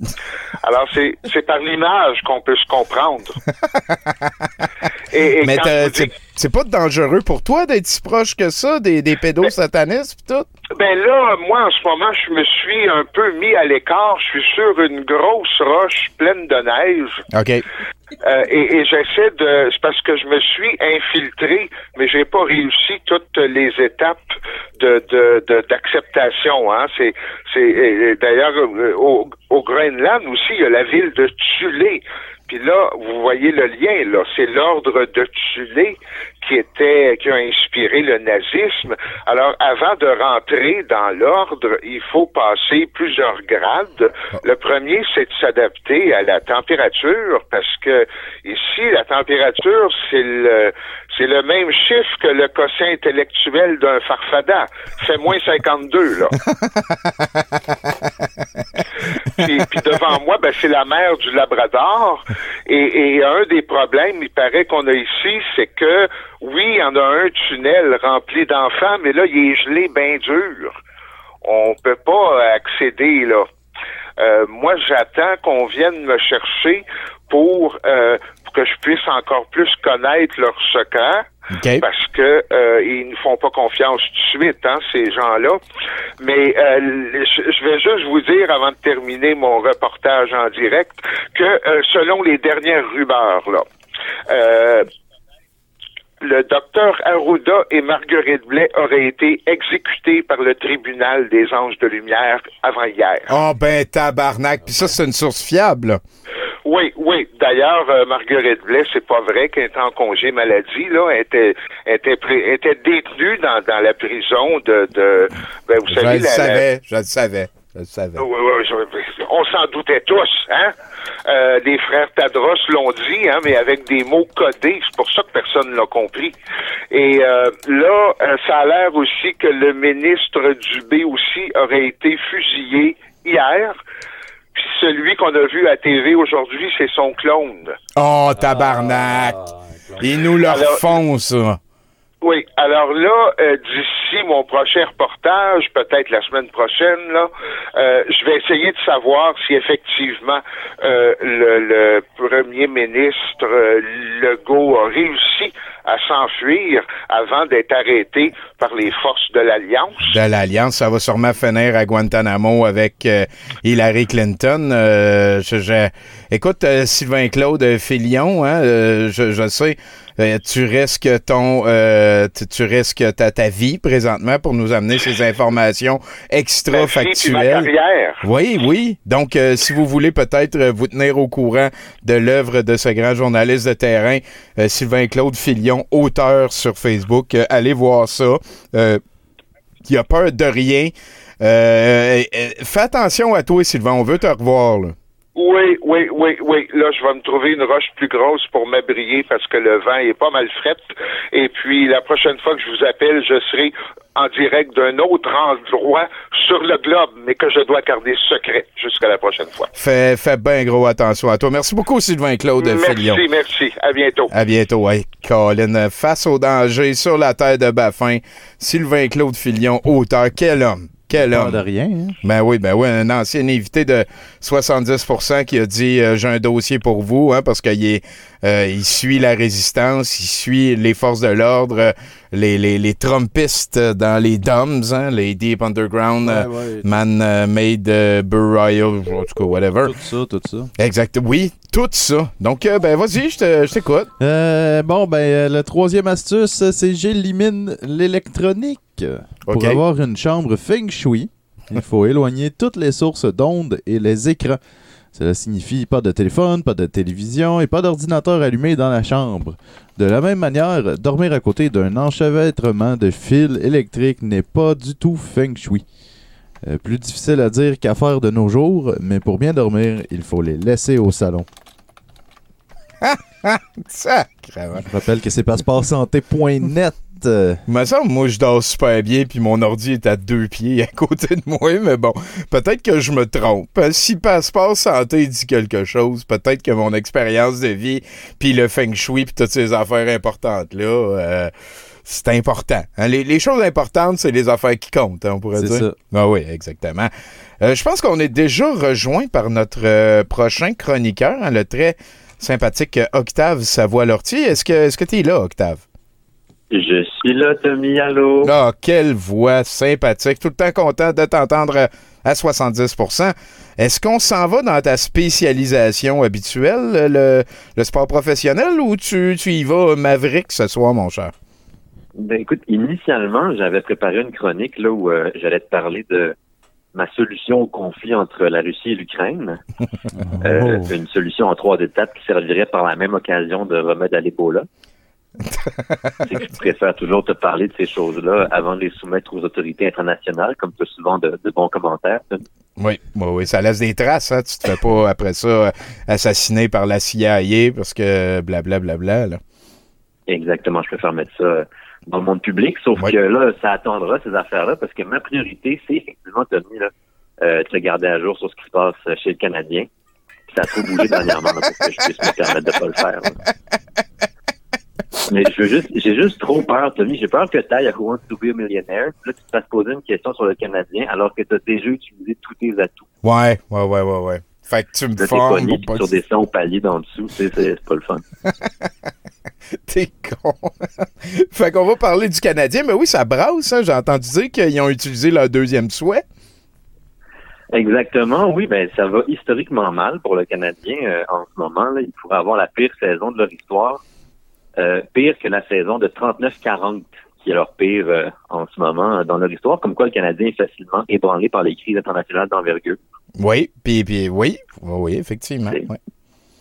Alors c'est c'est par l'image qu'on peut se comprendre. Et, et Mais dis- c'est c'est pas dangereux pour toi d'être si proche que ça des, des pédosatanistes pis tout? Ben là, moi en ce moment, je me suis un peu mis à l'écart. Je suis sur une grosse roche pleine de neige. OK. Euh, et et j'essaie de. C'est parce que je me suis infiltré, mais j'ai pas réussi toutes les étapes de de- de- d'acceptation. hein. C'est c'est d'ailleurs euh, au, au Groenland aussi, il y a la ville de Thulé. Puis là, vous voyez le lien, là, c'est l'ordre de Thulé qui était qui a inspiré le nazisme. Alors, avant de rentrer dans l'ordre, il faut passer plusieurs grades. Le premier, c'est de s'adapter à la température, parce que ici, la température, c'est le c'est le même chiffre que le quotient intellectuel d'un farfada. Fait moins 52, là. puis, puis devant moi, ben, c'est la mer du Labrador. Et, et un des problèmes, il paraît qu'on a ici, c'est que, oui, il y en a un tunnel rempli d'enfants, mais là, il est gelé bien dur. On peut pas accéder, là. Euh, moi, j'attends qu'on vienne me chercher pour, euh, pour que je puisse encore plus connaître leurs secrets. OK. Parce que euh, ils ne font pas confiance tout de suite, hein, ces gens-là. Mais euh, je je vais juste vous dire, avant de terminer mon reportage en direct, que euh, selon les dernières rumeurs, là, euh, le docteur Arruda et Marguerite Blais auraient été exécutés par le tribunal des anges de lumière avant hier. Oh, ben, tabarnak. Puis ça, c'est une source fiable. Oui, oui. D'ailleurs, euh, Marguerite Blais, c'est pas vrai qu'elle était en congé maladie, là. Elle était, elle était, pré- elle était détenue dans, dans la prison de, de ben, vous Je savez, le la- la- savais, je le savais, je le savais. Oui, oui, je- on s'en doutait tous, hein? Euh, les frères Tadros l'ont dit, hein, mais avec des mots codés. C'est pour ça que personne ne l'a compris. Et euh, là, euh, ça a l'air aussi que le ministre Dubé aussi aurait été fusillé hier. Puis celui qu'on a vu à TV aujourd'hui, c'est son clone. Oh, tabarnak. Ils nous le refont, ça. Oui, alors là, euh, d'ici mon prochain reportage, peut-être la semaine prochaine, là, euh, je vais essayer de savoir si effectivement euh, le, le premier ministre Legault a réussi à s'enfuir avant d'être arrêté par les forces de l'Alliance. De l'Alliance, ça va sûrement finir à Guantanamo avec Hillary Clinton. Je- Écoute, euh, Sylvain Claude Filion, hein, euh, je, je sais, euh, tu risques ton, euh, tu, tu risques ta, ta vie présentement pour nous amener ces informations extra factuelles. Oui, oui. Donc, euh, si vous voulez peut-être euh, vous tenir au courant de l'œuvre de ce grand journaliste de terrain, euh, Sylvain Claude Filion, auteur sur Facebook, euh, allez voir ça. Euh, il a peur de rien. Euh, euh, fais attention à toi, Sylvain. On veut te revoir. Là. Oui, oui, oui, oui. Là, je vais me trouver une roche plus grosse pour m'abrier parce que le vent est pas mal fret. Et puis, la prochaine fois que je vous appelle, je serai en direct d'un autre endroit sur le globe, mais que je dois garder secret jusqu'à la prochaine fois. Fais, fais bien gros attention à toi. Merci beaucoup, Sylvain Claude Filion. Merci, merci. À bientôt. À bientôt. Hey, Colin, face au danger sur la terre de Baffin, Sylvain Claude Filion, auteur. Quel homme! Quel homme! de rien. hein. Ben oui, ben oui, un ancien invité de 70% qui a dit euh, j'ai un dossier pour vous, hein, parce qu'il est, euh, il suit la résistance, il suit les forces de l'ordre, euh, les, les, les Trumpistes dans les DOMS, hein, les Deep Underground, Ouais, ouais. Man Made Burial, en tout cas, whatever. Tout ça, tout ça. Exact, oui, tout ça. Donc, euh, ben vas-y, je te- je t'écoute. Bon, ben, la troisième astuce, c'est j'élimine l'électronique. Pour OK. avoir une chambre feng shui, il faut éloigner toutes les sources d'ondes et les écrans. Cela signifie pas de téléphone, pas de télévision et pas d'ordinateur allumé dans la chambre. De la même manière, dormir à côté d'un enchevêtrement de fils électriques n'est pas du tout feng shui. Euh, plus difficile à dire qu'à faire de nos jours, mais pour bien dormir, il faut les laisser au salon. Je rappelle que c'est passeportsanté.net. Euh, Il me semble, moi, je dors super bien, puis mon ordi est à deux pieds à côté de moi, mais bon, peut-être que je me trompe. Euh, Si Passeport Santé dit quelque chose, peut-être que mon expérience de vie, puis le feng shui, puis toutes ces affaires importantes-là, euh, c'est important. hein. Les, les choses importantes, c'est les affaires qui comptent, hein, on pourrait C'est dire. ça. Ah oui, exactement. Euh, je pense qu'on est déjà rejoint par notre euh, prochain chroniqueur, hein, le très sympathique Octave Savoie-Lortie. Est-ce que est-ce que tu es là, Octave? Je suis là, Tommy, allô? Ah, quelle voix sympathique. Tout le temps content de t'entendre à 70% Est-ce qu'on s'en va dans ta spécialisation habituelle, le, le sport professionnel, ou tu, tu y vas maverick ce soir, mon cher? Ben écoute, initialement, j'avais préparé une chronique là où euh, j'allais te parler de ma solution au conflit entre la Russie et l'Ukraine. Euh, Oh. Une solution en trois étapes qui servirait par la même occasion de remède à l'Ebola. Je préfère toujours te parler de ces choses-là avant de les soumettre aux autorités internationales, comme tu as souvent de, de bons commentaires. Oui, oui, oui, ça laisse des traces, hein. Tu te fais pas, après ça, euh, assassiner par la CIA parce que blablabla, bla. Exactement, je préfère mettre ça euh, dans le monde public, sauf Oui. que là, ça attendra ces affaires-là, parce que ma priorité, c'est effectivement, Tommy, là, euh, de te garder à jour sur ce qui se passe euh, chez le Canadien. Puis ça a trop bougé dernièrement là, pour que je puisse me permettre de pas le faire. là. Mais je veux juste, j'ai juste trop peur, Tommy. J'ai peur que tu ailles à Who Wants to be a Millionaire. Là, tu te fasses poser une question sur le Canadien alors que tu as déjà utilisé tous tes atouts. Ouais, ouais, ouais, ouais, ouais. Fait que tu me formes pour pas sur des sons au palier d'en dessous. C'est c'est pas le fun. T'es con. fait qu'on va parler du Canadien, mais oui, ça brasse, hein. J'ai entendu dire qu'ils ont utilisé leur deuxième souhait. Exactement, oui, ben ça va historiquement mal pour le Canadien euh, en ce moment. Là. Ils pourraient avoir la pire saison de leur histoire, euh, pire que la saison de 39-40, qui est leur pire euh, en ce moment euh, dans leur histoire. Comme quoi, le Canadien est facilement ébranlé par les crises internationales d'envergure. Oui, puis, puis oui, oui, effectivement.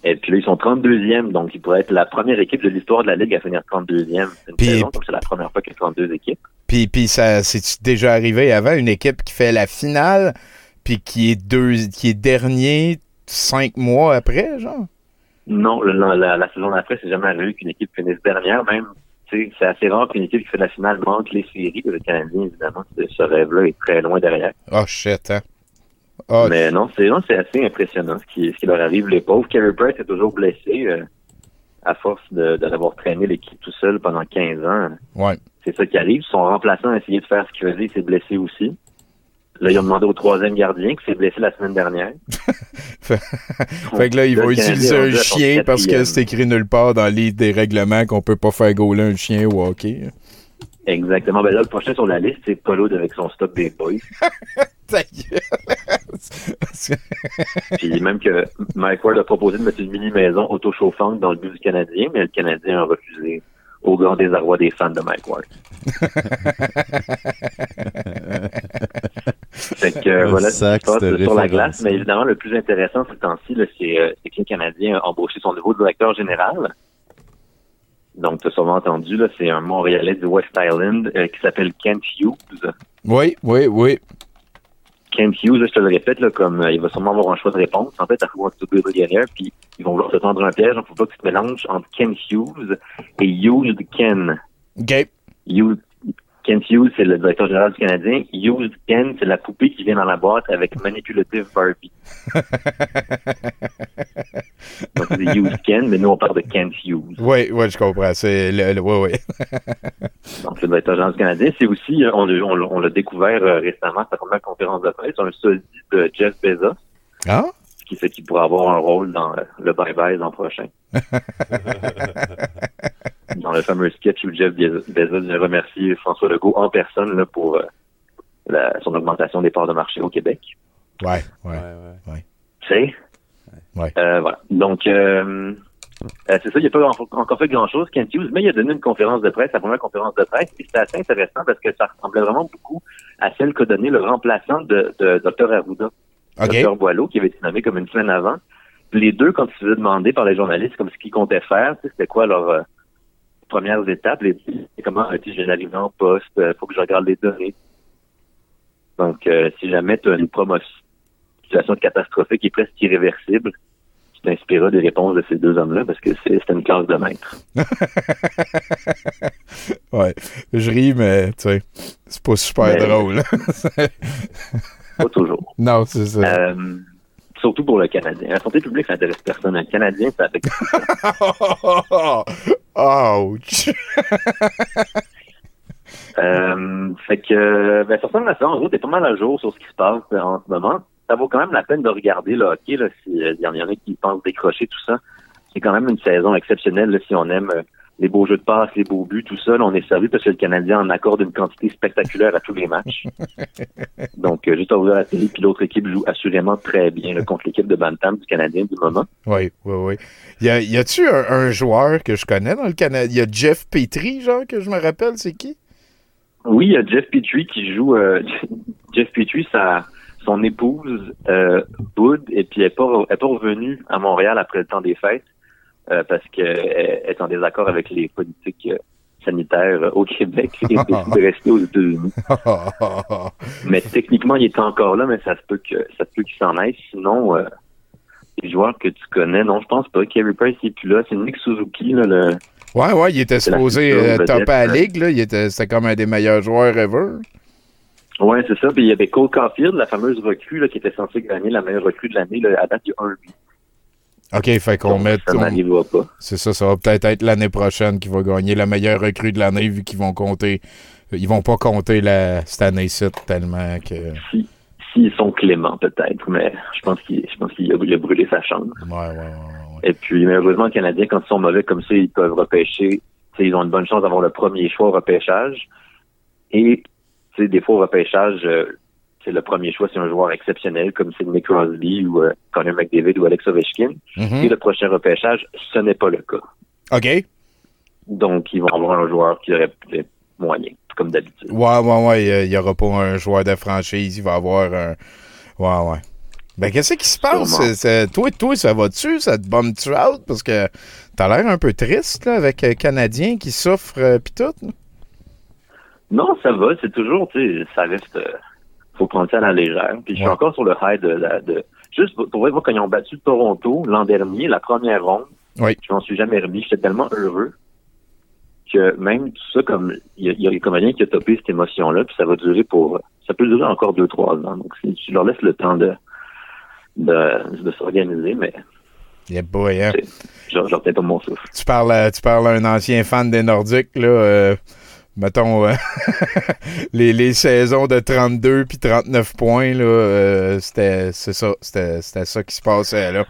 Et puis là, ils sont 32e, donc ils pourraient être la première équipe de l'histoire de la Ligue à finir 32e. C'est une Puis- saison, donc c'est la première fois qu'il y a 32 équipes. Puis, puis ça, c'est déjà arrivé avant, une équipe qui fait la finale, puis qui est deux, qui est dernier cinq mois après, genre? Non, la, la, la saison d'après, c'est jamais arrivé qu'une équipe finisse dernière, même. tu sais, C'est assez rare qu'une équipe qui fait la finale manque les séries. Le Canadien, évidemment, ce rêve-là est très loin derrière. Oh shit, hein. Oh, Mais non, c'est assez impressionnant ce qui, ce qui leur arrive. Les pauvres, Carey Price est toujours blessé euh, à force de, de l'avoir traîné l'équipe tout seul pendant 15 ans. ouais. C'est ça qui arrive. Son remplaçant a essayé de faire ce qu'il faisait, il s'est blessé aussi. Là, ils ont demandé au troisième gardien qui s'est blessé la semaine dernière. fait que là, ils vont utiliser un chien parce que c'est écrit nulle part dans le livre des règlements qu'on peut pas faire gauler un chien au hockey. Exactement. Ben là, le prochain sur la liste, c'est Paul avec son stock des boys. Puis même que Mike Ward a proposé de mettre une mini-maison autochauffante dans le but du Canadien, mais le Canadien a refusé au grand désarroi des fans de Mike Ward. fait que euh, voilà ce sac qui se passe de sur la glace. Mais évidemment, le plus intéressant ces temps-ci, c'est euh, que le Canadien a embauché son nouveau directeur général. Donc, tu as sûrement entendu, c'est un Montréalais du West Island euh, qui s'appelle Kent Hughes. Oui, oui, oui. Kent Hughes, je te le répète, là, comme euh, il va sûrement avoir un choix de réponse. En fait, à Who Wants to be a Millionaire, puis ils vont vouloir te tendre un piège. Donc, faut pas que tu te mélanges entre Kent Hughes et Hughes Ken. OK. Hughes, Kent Hughes, c'est le directeur général du Canadien. Hughes Ken, c'est la poupée qui vient dans la boîte avec Manipulative Barbie. Donc, c'est Hughes Ken, mais nous, on parle de Kent Hughes. Oui, oui, je comprends. C'est le, le- oui, oui. Donc, le directeur général du Canadien, c'est aussi, euh, on, l'a- on l'a- on l'a découvert euh, récemment, sa première conférence de presse, un solide de Jeff Bezos. Ah? ce qui fait qu'il pourra avoir un rôle dans euh, le bye-bye l'an prochain. dans le fameux sketch où Jeff Bezos vient remercier François Legault en personne là, pour euh, la- son augmentation des parts de marché au Québec. Ouais, ouais. Tu sais? Ouais. Euh, voilà. Donc, euh, euh, c'est ça, il n'a pas en- encore fait grand-chose, Kent Hughes, mais il a donné une conférence de presse, sa première conférence de presse, et c'était assez intéressant parce que ça ressemblait vraiment beaucoup à celle qu'a donné le remplaçant de, de Dr. Arruda. Dr. Boileau, qui avait été nommé comme une semaine avant. Puis les deux, quand ils se faisaient demander par les journalistes comme ce qu'ils comptaient faire, tu sais, c'était quoi leurs euh, premières étapes, les, comment euh, viens d'arriver en poste, il faut que je regarde les données. Donc, euh, si jamais tu as une promotion, situation catastrophique qui est presque irréversible, tu t'inspireras des réponses de ces deux hommes-là parce que c'est une classe de maître. Ouais. Je ris, mais, tu sais, c'est pas super Mais- drôle. Pas toujours. non, c'est ça. Euh, surtout pour le Canadien. La santé publique, ça intéresse personne. Le Canadien, ça affecte Ouch! Euh, fait que, ben, ça à ça. En gros, t'es pas mal à jour sur ce qui se passe euh, en ce moment. Ça vaut quand même la peine de regarder le hockey, là, si euh, y en a qui pensent décrocher tout ça. C'est quand même une saison exceptionnelle, là, si on aime euh, les beaux jeux de passe, les beaux buts, tout ça. Là, on est servi parce que le Canadien en accorde une quantité spectaculaire à tous les matchs. Donc, euh, juste à ouvrir la télé, puis l'autre équipe joue assurément très bien là, contre l'équipe de Bantam du Canadien du moment. Oui, oui, oui. Y, a, y a-tu un, un joueur que je connais dans le Canada? Y a Jeff Petrie, genre, que je me rappelle, c'est qui? Oui, il y a Jeff Petrie qui joue. euh, Jeff Petrie, son épouse, euh, Boud, et puis elle n'est pas, elle est pas revenue à Montréal après le temps des fêtes euh, parce qu'elle est en désaccord avec les politiques euh, sanitaires euh, au Québec et décide de rester aux États-Unis. Mais techniquement, il est encore là, mais ça se peut que ça se peut qu'il s'en aille. Sinon, euh, les joueurs que tu connais, non, je pense pas. Kerry Price il est plus là. C'est Nick Suzuki, là, le, Ouais, ouais, il était supposé euh, top à la ligue, là. Il était, c'était comme un des meilleurs joueurs ever. Ouais, c'est ça. Puis il y avait Cole Caulfield, la fameuse recrue là, qui était censée gagner la meilleure recrue de l'année. là, À date, il y a un but. OK, fait qu'on Donc, met. Ça n'arrivera pas. C'est ça, ça va peut-être être l'année prochaine qui va gagner la meilleure recrue de l'année vu qu'ils vont compter. Ils vont pas compter la, cette année-ci tellement que. Si, s'ils sont cléments, peut-être, mais je pense qu'il, je pense qu'il a, brûlé sa chance. Ouais, ouais, ouais. Et puis, malheureusement, les Canadiens, quand ils sont mauvais comme ça, ils peuvent repêcher. Tu sais, Ils ont une bonne chance d'avoir le premier choix au repêchage. Et tu sais, des fois, au repêchage, euh, c'est le premier choix, c'est un joueur exceptionnel comme c'est Nick Crosby ou euh, Connor McDavid ou Alex Ovechkin. Mhm. Et le prochain repêchage, ce n'est pas le cas. OK. Donc, ils vont avoir un joueur qui aurait peut-être moyen, comme d'habitude. Ouais, ouais, ouais. Il n'y aura pas un joueur de franchise. Il va avoir un. Ouais, ouais. Ben, qu'est-ce qui se passe? C'est- c'est- toi, toi, ça va-tu? Ça te bombe-tu out? Parce que t'as l'air un peu triste, là, avec un Canadien qui souffre, euh, pis tout. là. Non, ça va. C'est toujours, tu sais, ça reste. euh, faut prendre ça à la légère. Puis je suis Ouais. encore sur le high de la. De, juste pour moi, quand ils ont battu Toronto l'an dernier, la première ronde, Oui. je m'en suis jamais remis. J'étais tellement heureux que même tout ça, comme il y a, il y a les comédiens qui ont topé cette émotion-là, puis ça va durer pour. Ça peut durer encore deux, trois ans. Donc, c'est- tu leur laisses le temps de de, de s'organiser, mais Yeah boy, hein? je je retiens pas mon souffle. Tu parles, à- tu parles à un ancien fan des Nordiques, là. euh, mettons, euh, les, les saisons de 32 puis 39 points, euh, c'était c'est ça, c'était ça qui se passait, là.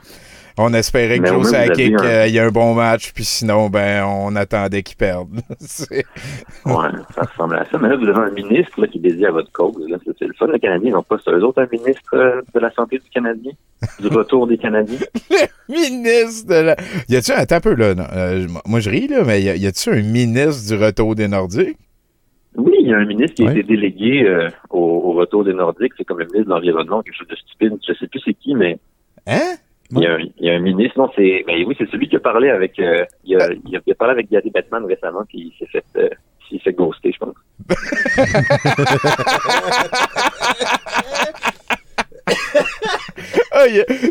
On espérait que au Joe Sakic un- euh, ait un bon match, puis sinon, ben, on attendait qu'il perde. Ouais, ça ressemble à ça. Mais là, vous avez un ministre là, qui est dédié à votre cause. C'est le fun, les Canadiens n'ont pas ça. Eux autres, un ministre euh, de la santé du Canadien, du retour des Canadiens? ministre de la... Y a-tu, un peu, là, non, euh, moi je ris, là, mais y a-tu un ministre du retour des Nordiques? Oui, il y a un ministre qui a été délégué euh, au, au retour des Nordiques. C'est comme le ministre de l'Environnement, quelque chose de stupide. Je sais plus c'est qui, mais Hein? Il y, a un, il y a un ministre. Non, c'est. Mais oui, c'est celui qui a parlé avec. euh, il, a, il, a, il a parlé avec Gary Bettman récemment, puis il s'est fait. Euh, il s'est fait ghoster, je pense. Ah,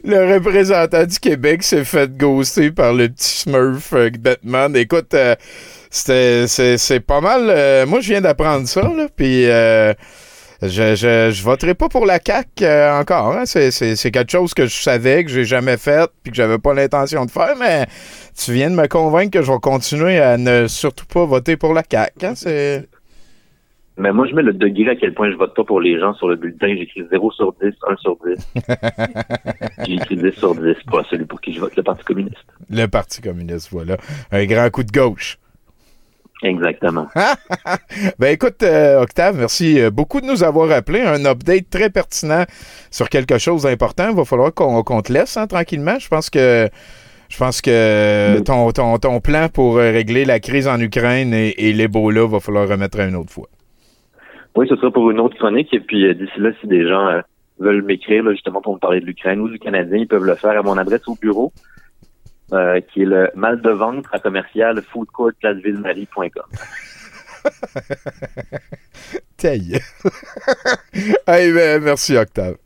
le représentant du Québec s'est fait ghoster par le petit Smurf euh, Batman. Écoute, euh, c'était, c'est, pas mal. euh, moi, je viens d'apprendre ça, là, puis je, je, je voterai pas pour la CAQ euh, encore. hein. C'est, quelque chose que je savais, que j'ai jamais fait, puis que j'avais pas l'intention de faire, mais tu viens de me convaincre que je vais continuer à ne surtout pas voter pour la CAQ. hein. C'est... Mais moi, je mets le degré à quel point je vote pas pour les gens sur le bulletin. J'écris 0 sur 10, 1 sur 10. J'ai écrit 10 sur 10, pas celui pour qui je vote, le Parti communiste. Le Parti communiste, voilà. Un grand coup de gauche. Exactement. Ben écoute, euh, Octave, merci euh, beaucoup de nous avoir appelé. Un update très pertinent sur quelque chose d'important. Il va falloir qu'on te laisse hein, tranquillement. Je pense que je pense que ton, ton, ton plan pour euh, régler la crise en Ukraine et, et l'Ebola va falloir remettre à une autre fois. Oui, ce sera pour une autre chronique. Et puis, euh, d'ici là, si des gens euh, veulent m'écrire, justement, pour me parler de l'Ukraine ou du Canadien, ils peuvent le faire à mon adresse au bureau, euh, qui est le mal de ventre à commercial foodcourtplatevillemarie.com. Taille. hey, ben, merci, Octave.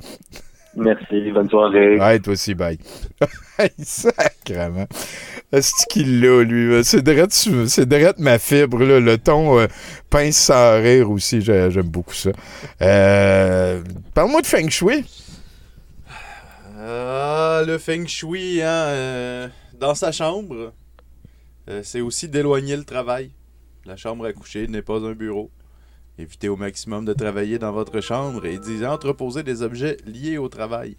Merci, bonne soirée. Ouais, toi aussi, bye. Hey, Sacrement. C'est qu'il l'a, lui? C'est direct, c'est direct ma fibre, là. Le ton euh, pince sans rire aussi. J'ai- J'aime beaucoup ça. Euh, Parle-moi de Feng Shui. Ah, le feng shui, hein, euh, dans sa chambre, euh, c'est aussi d'éloigner le travail. La chambre à coucher n'est pas un bureau. Évitez au maximum de travailler dans votre chambre et d'y entreposer des objets liés au travail.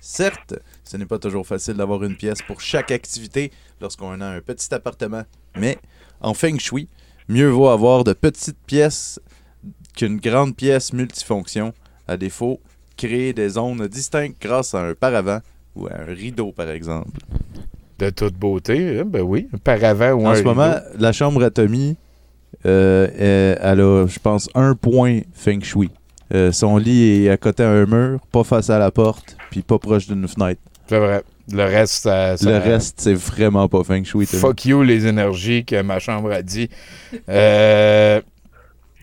Certes, ce n'est pas toujours facile d'avoir une pièce pour chaque activité lorsqu'on a un petit appartement, mais en feng shui, mieux vaut avoir de petites pièces qu'une grande pièce multifonction. À défaut, créer des zones distinctes grâce à un paravent ou à un rideau, par exemple. De toute beauté, hein, ben oui. Paravent ou En un ce moment, rideau. la chambre à Tommy, euh, elle a, je pense, un point feng shui. Euh, son lit est à côté à un mur, pas face à la porte, puis pas proche d'une fenêtre. C'est vrai. Le reste, ça... ça- Le reste, c'est vraiment pas feng shui. Fuck you, les énergies que ma chambre a dit. Euh,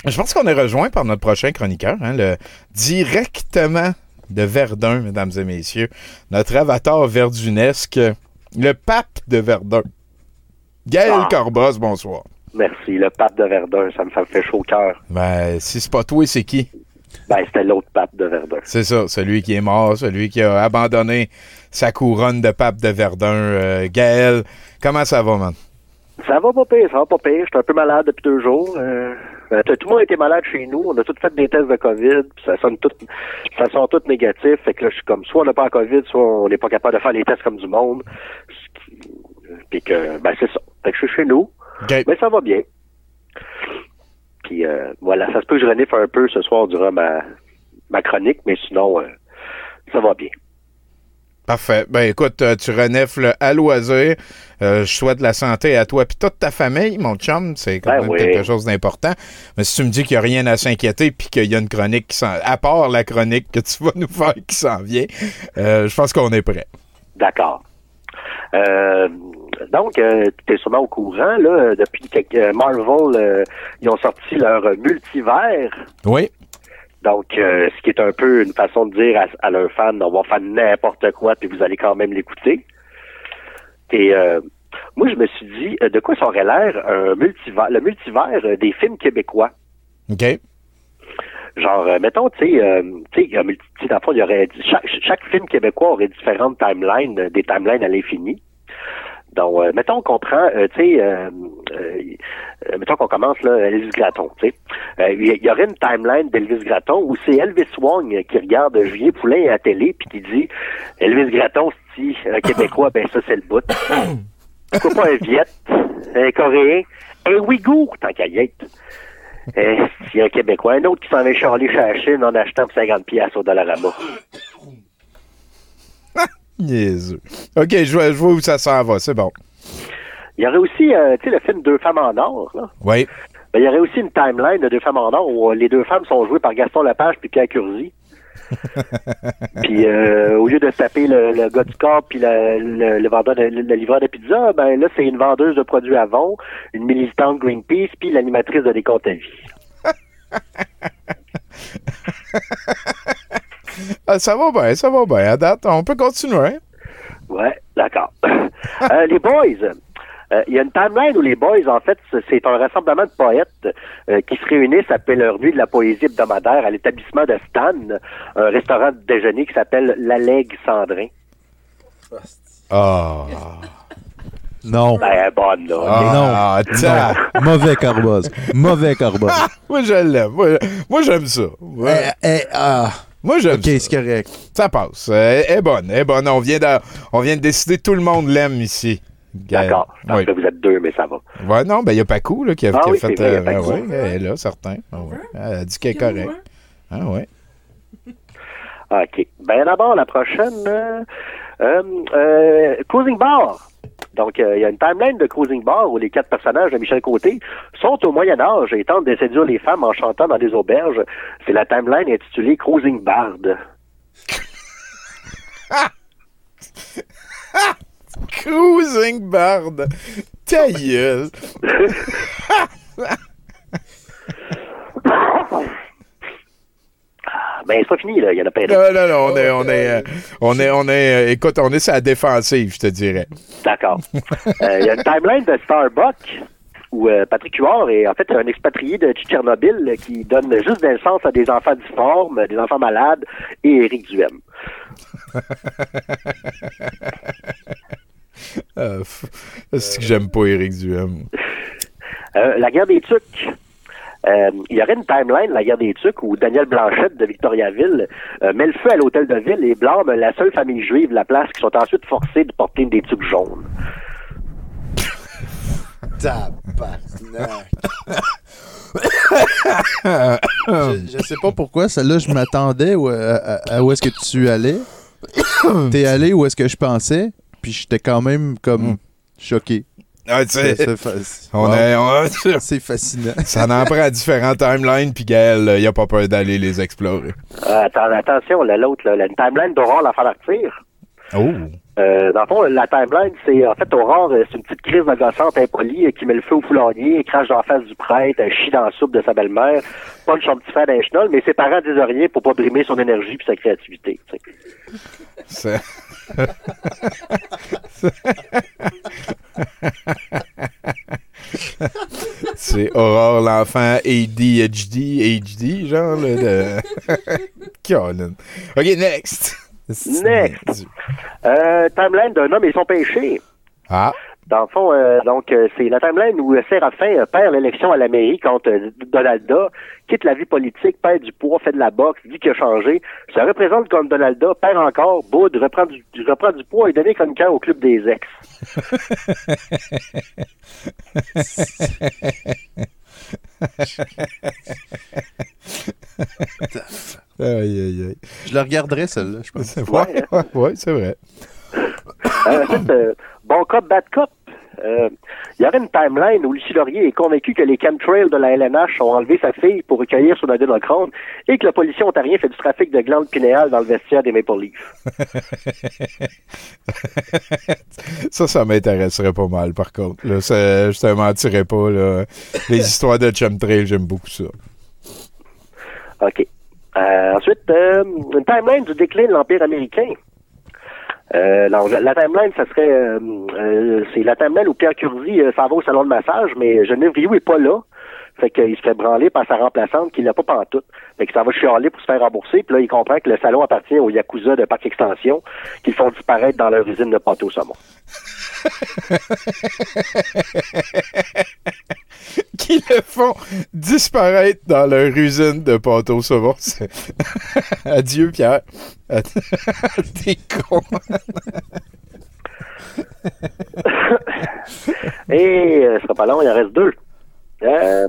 je pense qu'on est rejoint par notre prochain chroniqueur, hein, le, directement de Verdun, mesdames et messieurs. Notre avatar verdunesque, le pape de Verdun. Gaël Ah. Corbos, bonsoir. Merci, le pape de Verdun, ça me fait, chaud au cœur. Ben, si c'est pas toi, c'est qui? Ben, c'était l'autre pape de Verdun. C'est ça, celui qui est mort, celui qui a abandonné sa couronne de pape de Verdun. Euh, Gaël, comment ça va, man? Ça va pas pire, ça va pas pire. J'étais un peu malade depuis deux jours. Euh, euh, tout le monde été malade chez nous. On a tous fait des tests de COVID. Puis ça sonne tout, ça sent tout négatif. Fait que là, je suis comme, soit on n'a pas la COVID, soit on n'est pas capable de faire les tests comme du monde. Qui- Puis que, ben, c'est ça. Fait que je suis chez nous. Mais ça va bien. Puis euh, voilà, ça se peut que je renifle un peu ce soir durant ma, ma chronique, mais sinon, euh, ça va bien. Parfait. Ben écoute, euh, tu renifles à loisir. Euh, je souhaite la santé à toi et toute ta famille, mon chum. C'est quand Ben même oui. quelque chose d'important. Mais si tu me dis qu'il n'y a rien à s'inquiéter puis qu'il y a une chronique qui s'en... À part la chronique que tu vas nous faire qui s'en vient, euh, je pense qu'on est prêt. D'accord. Euh, donc, tu es sûrement au courant, là, depuis que euh, Marvel, euh, ils ont sorti leur multivers. Oui. Donc, euh, ce qui est un peu une façon de dire à, à leurs fans, on va faire n'importe quoi, puis vous allez quand même l'écouter. Et euh, moi, je me suis dit, euh, de quoi ça aurait l'air un multivers, le multivers euh, des films québécois? OK. Genre, euh, mettons, tu sais, euh, tu sais, il y a multi- tu sais, dans le fond, il y aurait chaque, chaque film québécois aurait différentes timelines, des timelines à l'infini. Donc, euh, mettons qu'on prend, euh, tu sais, euh, euh, euh, mettons qu'on commence là, Elvis Gratton, tu sais. Euh, Il y, aurait une timeline d'Elvis Gratton où c'est Elvis Wong qui regarde Julien Poulain à la télé puis qui dit Elvis Gratton, c'est un Québécois, ben ça c'est le bout. Pourquoi pas un Viet, un Coréen, un Ouïghour, tant qu'à y être. S'il y a un Québécois, un autre qui s'en va charler chez la Chine en achetant pour 50 piastres au Dollarama. Niaiseux. OK, je vois, je vois où ça s'en va. C'est bon. Il y aurait aussi, euh, tu sais, le film Deux femmes en or, là. Oui. Ben, il y aurait aussi une timeline de Deux femmes en or où euh, les deux femmes sont jouées par Gaston Lepage puis Pierre Curzi. puis euh, au lieu de se taper le, le gars du corps puis le, le, le vendeur de, le, le livreur de pizza, ben là c'est une vendeuse de produits Avon, une militante Greenpeace puis l'animatrice de des comptes à vie. Ah, ça va bien, ça va bien. À date, on peut continuer. Ouais, d'accord. Euh, les boys. euh, Il y a une timeline où les boys, en fait, c'est un rassemblement de poètes euh, qui se réunissent après leur nuit de la poésie hebdomadaire à l'établissement de Stan, un restaurant de déjeuner qui s'appelle l'Allègue Cendrin. Ah. Non. Ben, bonne, là. Ah, non. tiens. Non. Mauvais carbone. Mauvais carbone. Moi, je l'aime. Moi, j'aime ça. Ouais. ah. Moi, j'aime Ok, ça. c'est correct. Ça passe. Euh, Elle est bonne. Elle est bonne. On vient de, on vient de décider. Tout le monde l'aime ici. D'accord. Parce Oui. que vous êtes deux, mais ça va. Ouais, non, ben, il y a Paco, là, qui a, Ah qui a oui, fait. vrai, il y a ben ouais, elle est là, certain. Ah ouais. Elle a dit qu'elle est correcte. Ah ouais. OK. Ben d'abord, la prochaine, euh, euh, euh, Cruising Bar. Donc, euh, il y a une timeline de Cruising Bar où les quatre personnages de Michel Côté sont au Moyen Âge et tentent de séduire les femmes en chantant dans des auberges. C'est la timeline intitulée Cruising Bard. Cruising Bard. Ta gueule. Ben, c'est pas fini, là. Il y en a pas Non, non, non, on est, on est, euh, on est, on est, euh, écoute, on est sur la défensive, je te dirais. D'accord. Euh, Il y a une timeline de Starbucks où euh, Patrick Huard est en fait un expatrié de Tchernobyl euh, qui donne juste de naissance à des enfants difformes, des enfants malades et Éric Duhem. Euh, f- c'est que j'aime pas Éric Duhem. Euh, la guerre des Tucs. Euh, il y aurait une timeline, la guerre des Tucs, où Daniel Blanchette de Victoriaville euh, met le feu à l'hôtel de ville et blâme la seule famille juive de la place qui sont ensuite forcées de porter des tucs jaunes. je, je sais pas pourquoi, celle-là, je m'attendais où- à, à- à où est-ce que tu allais. T'es allé où est-ce que je pensais, puis j'étais quand même comme choqué. Ah, tu sais, C'est- c'est fa- on wow. est, on- C'est fascinant. ça en prend à différents timelines, puis Gaël, euh, il a pas peur d'aller les explorer. Euh, atten- attention, là, l'autre, là, la une timeline d'Aurore l'enfant d'Arthur. Oh! Euh, dans le fond, la timeline, c'est en fait Aurore, euh, c'est une petite crise agaçante impolie euh, qui met le feu au foulonnier, crache dans la face du prêtre, euh, chie dans la soupe de sa belle-mère, punch son petit frère d'un chenol, mais ses parents disent rien pour pas brimer son énergie puis sa créativité. tu sais. C'est- C'est Aurore, l'enfant ADHD, HD, genre, là, de... Colin. OK, next. Next. Euh, timeline d'un homme et son péché. Ah. Dans le fond, euh, donc euh, c'est la timeline où Séraphin euh, perd l'élection à la mairie contre euh, Donalda, quitte la vie politique, perd du poids, fait de la boxe, dit qu'il a changé, se représente comme Donalda, perd encore, Boud reprend du, reprend du poids et devient chroniqueur au club des ex. Aïe, aïe, aïe. Je le regarderais, celle-là, je pense. Ouais, ouais, ouais, c'est vrai. Euh, ensuite, euh, bon cop, bad cop. Euh, Il y aurait une timeline où Lucie Laurier est convaincu que les chemtrails de la LNH ont enlevé sa fille pour recueillir son adénochrome et que la police ontarienne fait du trafic de glandes pinéales dans le vestiaire des Maple Leafs. ça, ça m'intéresserait pas mal, par contre. Là, ça- je te mentirais pas. Là. Les histoires de chemtrail, j'aime beaucoup ça. OK. Euh, ensuite, euh, une timeline du déclin de l'Empire américain. Euh, la, timeline, ça serait euh, euh, c'est la timeline où Pierre Curzi euh, s'en va au salon de massage, mais Geneviève Rioux est pas là. Fait qu'il se fait branler par sa remplaçante qui l'a pas pantoute. Fait qu'il s'en va chialer pour se faire rembourser. Puis là, il comprend que le salon appartient aux Yakuza de Parc Extension qu'ils font disparaître dans leur usine de pâte au saumon. qui le font disparaître dans leur usine de pâte au Adieu, Pierre. T'es con. Et euh, ce sera pas long, il en reste deux. Euh,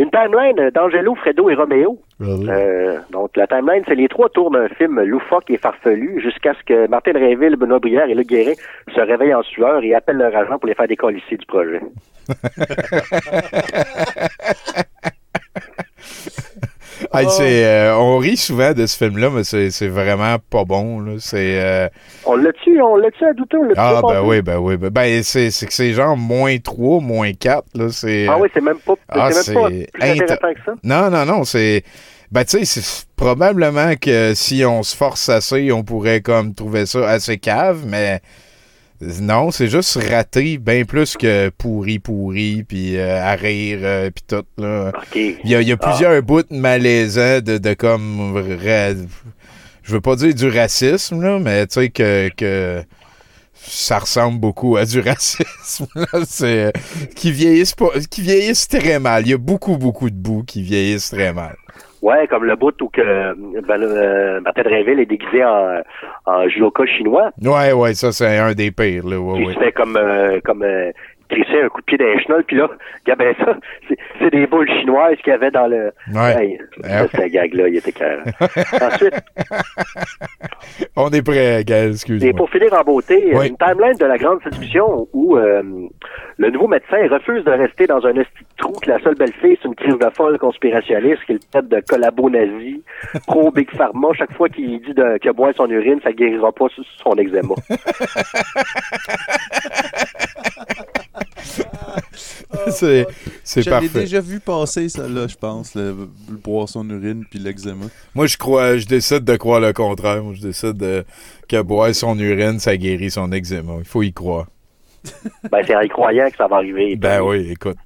une timeline d'Angelo, Fredo et Roméo. Euh, donc, la timeline, c'est les trois tours d'un film loufoque et farfelu jusqu'à ce que Martin Réville, Benoît Brière et Luc Guérin se réveillent en sueur et appellent leur agent pour les faire décoller du projet. Hey, c'est, euh, on rit souvent de ce film-là, mais c'est c'est vraiment pas bon. là. C'est. euh, On l'a-tu, on l'a-tu à douter, on Ah, ben oui, ben oui. Ben, ben, c'est c'est que c'est genre moins 3, moins 4. Là, c'est, Ah oui, c'est même pas, Ah, c'est même pas plus intéressant que ça. Non, non, non, c'est. Ben, tu sais, c'est probablement que si on se force assez, on pourrait comme trouver ça assez cave, mais non, c'est juste raté bien plus que pourri, pourri, puis euh, à rire, euh, puis tout, là. Il y a, il y a Ah. plusieurs bouts malaisants de, de comme. ra- Je veux pas dire du racisme, là, mais tu sais que. que ça ressemble beaucoup à du racisme. là. C'est euh, qui vieillissent pas, qui vieillissent très mal. Il y a beaucoup beaucoup de bouts qui vieillissent très mal. Ouais, comme le bout où que ben, euh, Martin est déguisé en, en judoka chinois. Ouais ouais, ça c'est un des pires là. Ouais, qui ouais. se fait comme euh, comme euh, crisser un coup de pied chenolles, puis là, regarde ben ça, c'est- des boules chinoises qu'il y avait dans le... Ouais. Hey, Ouais. ça, ce gag-là, il était clair. Ensuite, On est prêt, Gaël, et excuse-moi. pour finir en beauté, Oui. une timeline de la grande séduction où euh, le nouveau médecin refuse de rester dans un esti de trou que la seule belle-fille, c'est une crise de folle conspirationniste qui le traite de collabo nazi, pro Big Pharma. Chaque fois qu'il dit de, que boire son urine, ça guérira pas son eczéma. c'est c'est J'avais parfait. déjà vu passer celle-là, je pense, le, le boire son urine puis l'eczéma. Moi, je crois, je décide de croire le contraire. Moi, je décide de- que boire son urine, ça guérit son eczéma. Il faut y croire. Ben, c'est en y croyant que ça va arriver. Ben oui, écoute.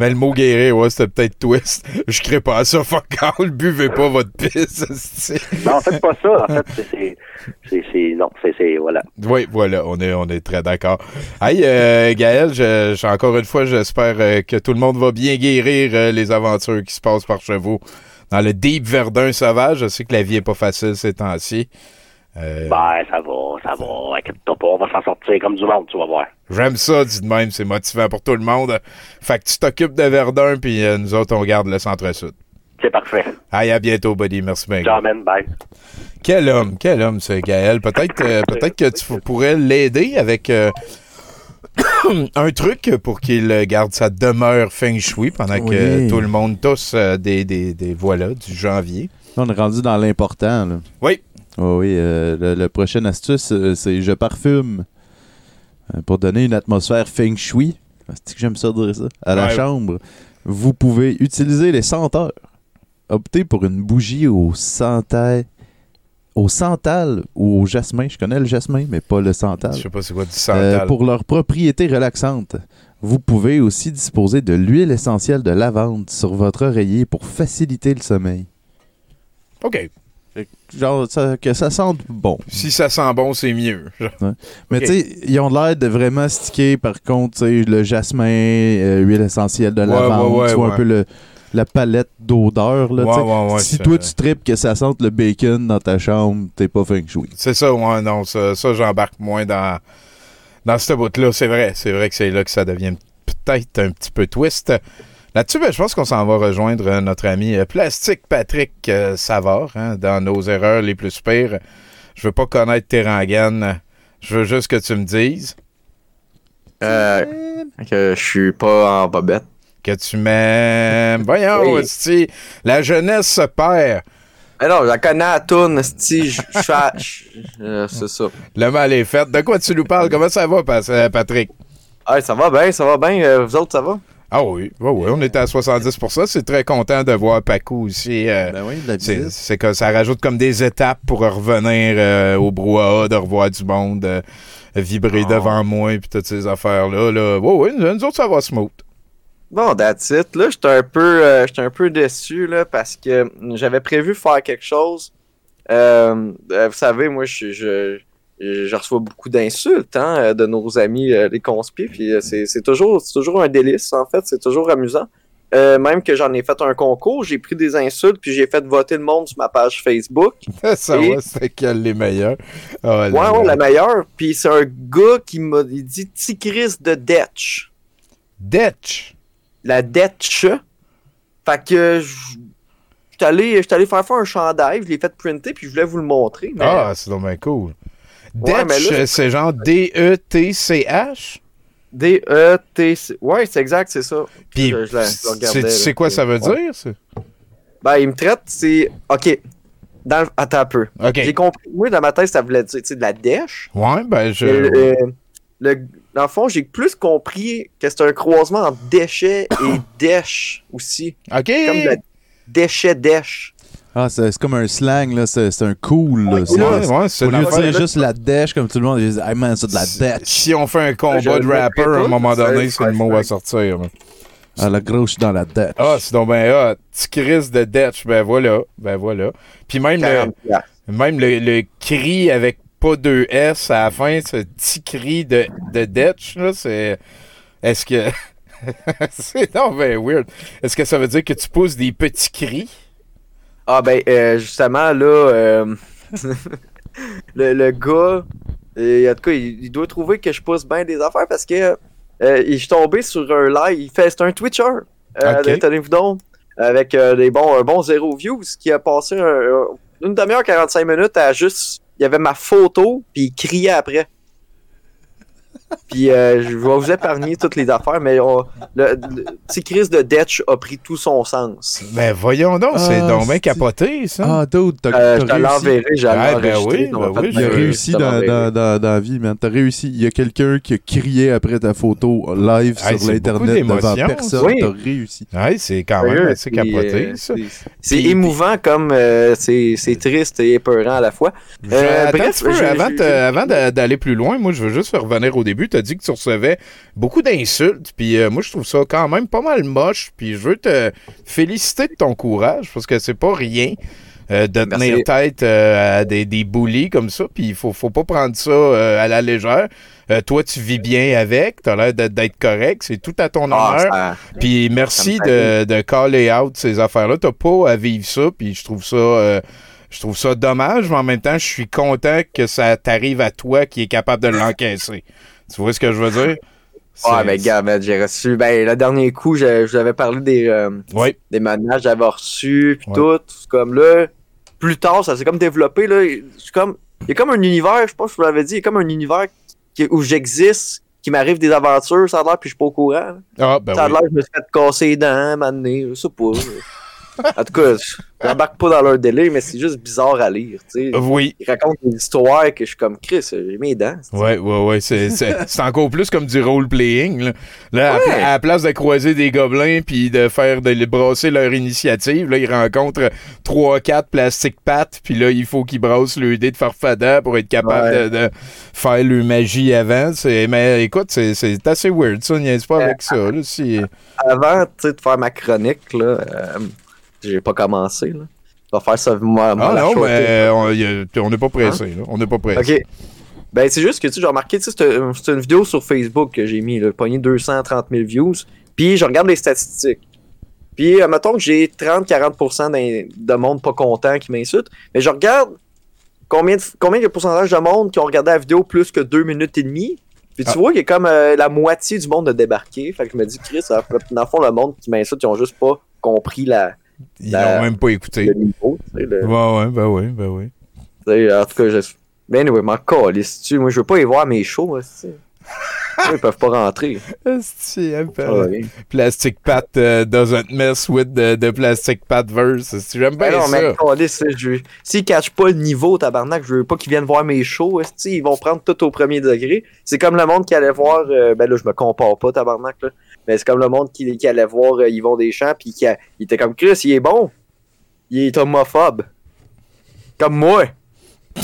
Mais le mot guérir, ouais, c'était peut-être twist. Je crée pas à ça, fuck all. Buvez pas votre pisse. Non, faites pas ça. En fait, c'est- Non, c'est... c'est- Voilà. Oui, voilà, on est, on est très d'accord. Hey, euh, Gaël, je, je- encore une fois, j'espère euh, que tout le monde va bien guérir euh, les aventures qui se passent par chez vous dans le Deep Verdun sauvage. Je sais que la vie est pas facile ces temps-ci. Euh, Ben, ça va, ça va. Inquiète-toi pas, on va s'en sortir comme du monde, tu vas voir. J'aime ça, dit de même, c'est motivant pour tout le monde. Fait que tu t'occupes de Verdun, puis euh, nous autres, on garde le centre-sud. C'est parfait. Hey, à bientôt, buddy. Merci bien. Man. Bye. Quel homme, quel homme, ce Gaël. Peut-être euh, peut-être que tu pourrais l'aider avec euh, un truc pour qu'il garde sa demeure feng shui pendant que Oui. tout le monde tous euh, des, des, des voilà du janvier. On est rendu dans l'important. là. Oui. Oh oui, euh, le, le prochaine astuce, euh, c'est je parfume. Euh, pour donner une atmosphère feng shui. C'est que j'aime ça dire ça? À la Ouais. chambre, vous pouvez utiliser les senteurs. Optez pour une bougie au santal, au santal ou au jasmin. Je connais le jasmin, mais pas le santal. Je sais pas c'est quoi du santal. Euh, pour leurs propriétés relaxantes. Vous pouvez aussi disposer de l'huile essentielle de lavande sur votre oreiller pour faciliter le sommeil. OK. Genre, ça- que ça sente bon. Si ça sent bon, c'est mieux. Mais tu sais, ils ont l'air de vraiment sticker, par contre, le jasmin, euh, huile essentielle de lavande, ouais, ouais, tu vois un peu le, la palette d'odeur. si toi, tu tripes que ça sente le bacon dans ta chambre, t'es pas feng shui. C'est ça, ouais, non, ça, ça j'embarque moins dans, dans ce bout-là. C'est vrai, c'est vrai que c'est là que ça devient peut-être un petit peu twist. Là-dessus, ben, je pense qu'on s'en va rejoindre euh, notre ami euh, Plastique Patrick euh, Savard hein, dans nos erreurs les plus pires. Je veux pas connaître tes rengaines. Je veux juste que tu me dises Euh, que je suis pas en bobette. que tu m'aimes. Voyons, Oui. la jeunesse se perd. Eh non, je la connais à tourne, sti, je C'est ça. Le mal est fait. De quoi tu nous parles? Comment ça va, Patrick? Ah, ça va bien, ça va bien. Vous autres, ça va? Ah oui, oui, oui, on était à 70 C'est très content de voir Paco aussi. euh, Ben oui, c'est, que ça rajoute comme des étapes pour revenir euh, au brouhaha, de revoir du monde, euh, vibrer Ah. devant moi, puis toutes ces affaires-là. Là. Oui, oui, nous autres, ça va smooth. Bon, that's it. Là, j'étais un peu, j'étais un peu déçu, là, parce que j'avais prévu faire quelque chose. Vous savez, moi, je, je, je reçois beaucoup d'insultes hein, euh, de nos amis euh, les conspis, puis euh, c'est toujours, toujours un délice, en fait, c'est toujours amusant. Euh, même que j'en ai fait un concours, j'ai pris des insultes, puis j'ai fait voter le monde sur ma page Facebook. ça Et- va, c'est quel les meilleurs. Là, Ouais, ouais, la meilleure. Puis c'est un gars qui m'a dit Tigris de Detch. Detch? La Detch. Fait que je j'étais allé, faire faire un chandail, je l'ai fait printer, puis je voulais vous le montrer. Mais... Ah, c'est bien cool. Detch, c'est genre D-E-T-C-H? D-E-T-C. Ouais, c'est exact, c'est ça. Puis, c'est- tu sais là. quoi ça veut Ouais. dire, ça? Ben, il me traite, c'est. Ok. Dans le- Attends un peu. OK. J'ai compris. Moi, dans ma tête, ça voulait dire tu sais, de la dèche. Ouais, ben, je... Euh, le- dans le fond, j'ai plus compris que c'est un croisement entre déchet et dèche aussi. OK. Comme de la déchet-dèche. Ah, c'est c'est comme un slang, là. C'est c'est un cool, là. C'est- Ouais, ouais, c'est Au lieu de dire juste la dèche, comme tout le monde, ils disent, hey man, c'est de la dèche. Si on fait un combat de rapper, à un moment donné, c'est le mot à sortir. Ah, la grosse dans la dèche. Ah, c'est donc ben hot. Petit Chris de Detch, ben voilà, ben voilà. Puis même le, 40 piastres. même le, le cri avec pas deux S à la fin, ce petit cri de, de Detch, là, c'est... Est-ce que... c'est non ben weird. Est-ce que ça veut dire que tu pousses des petits cris? Ah ben euh, justement là euh, le, le gars euh, en tout cas il, il doit trouver que je pousse bien des affaires parce que euh, il est tombé sur un live il fait c'est un Twitcher euh, tenez-vous donc avec des bons un bon zéro views qui a passé un- une demi-heure 45 minutes à juste il y avait ma photo puis il criait après puis euh, je vais vous épargner toutes les affaires mais on- le, le petit Chris de Detch a pris tout son sens Ben voyons donc, c'est Ah, donc bien capoté, ça. Ah, dude, t'as euh, je l'enverrai, j'allais Ah, ben oui, on ben va oui, Il a réussi dans, l'enverrai. dans, dans, dans la vie, man. T'as réussi. Il y a quelqu'un qui a crié après ta photo live Hey, sur l'Internet devant personne. Oui. T'as réussi. Ouais, c'est quand même assez puis, capoté, euh, ça. c'est- émouvant comme euh, c'est c'est triste et épeurant à la fois. Euh, bref, avant, avant d'aller plus loin, moi, je veux juste revenir au début. Tu as dit que tu recevais beaucoup d'insultes, puis euh, moi, je trouve ça quand même pas mal moche, puis je veux te féliciter de ton courage, parce que c'est pas rien euh, de Merci. tenir tête euh, à des, des bullies comme ça, puis il faut, faut pas prendre ça euh, à la légère. Toi, tu vis bien avec, tu as l'air d'être- correct, c'est tout à ton Ah, honneur. Puis merci de, de caller out ces affaires-là. T'as pas à vivre ça, puis je trouve ça... je trouve ça dommage, mais en même temps, je suis content que ça t'arrive à toi qui est capable de l'encaisser. Tu vois ce que je veux dire? Ah, C'est- ben, gars, ben, j'ai reçu. Ben, le dernier coup, je, je vous avais parlé des, euh, Oui. des menaces que j'avais reçues, puis Ouais. tout. C'est comme là, plus tard, ça s'est comme développé. Là, c'est comme, il y a comme un univers, je pas si je vous l'avais dit, il y a comme un univers qui- où j'existe, qui m'arrive des aventures, ça a l'air, puis je suis pas au courant. Ah, ben ça a oui. l'air que je me suis fait casser les dents, m'amener, je sais pas. en tout cas, je j'embarque pas dans leur délai, mais c'est juste bizarre à lire, tu sais. Oui. Ils racontent des histoires que je suis comme Chris, j'ai mes dents. Ouais, ouais, ouais. C'est, encore plus comme du role-playing. Là, Là, à, Ouais. pla- à la place de croiser des gobelins puis de faire de les brasser leur initiative, là, ils rencontrent 3-4 plastic pattes, puis là, il faut qu'ils brassent le dé de farfada pour être capable Ouais. de, de faire le magie avant. Mais écoute, c'est, assez weird, ça. Niaise pas avec ça. Là, si... Avant, de faire ma chronique, là, euh, j'ai pas commencé, là. va faire ça. Moi, moi, Ah non, mais on a- n'est pas pressé. là. On n'est pas pressé. Ok. Ben, c'est juste que, tu sais, j'ai remarqué, tu sais, c'est un- c'est une vidéo sur Facebook que j'ai mis, là, pogné 230 000 views. Puis, je regarde les statistiques. Puis, euh, mettons que j'ai 30-40% d'un- de monde pas content qui m'insulte. Mais je regarde combien de, combien de pourcentage de monde qui ont regardé la vidéo plus que deux minutes et demie. Puis, tu Ah. vois qu'il y a comme euh, la moitié du monde de débarqué. Fait que je me dis, Chris, dans le fond, le monde qui m'insulte, ils ont juste pas compris la, Ils la- l'ont même pas écouté. le niveau. tu sais, le- Ouais, ouais, ben oui, ben oui. tu sais, en tout cas, je. Ben, anyway, m'en calisse, tu Moi, je veux pas y voir mes shows, hein, tu Ils peuvent pas rentrer. Ah ouais. Plastic Pat euh, doesn't mess with the, the Plastic Pat verse. J'aime bien Ben non, ça. mais calisse, je. S'ils catchent pas le niveau, tabarnak, je veux pas qu'ils viennent voir mes shows, ils vont prendre tout au premier degré. C'est comme le monde qui allait voir. euh, ben là, je me compare pas, tabarnak, là. Mais c'est comme le monde qui, qui allait voir euh, Yvon Deschamps, puis qui a- il était comme Chris, il est bon. Il est homophobe. Comme moi.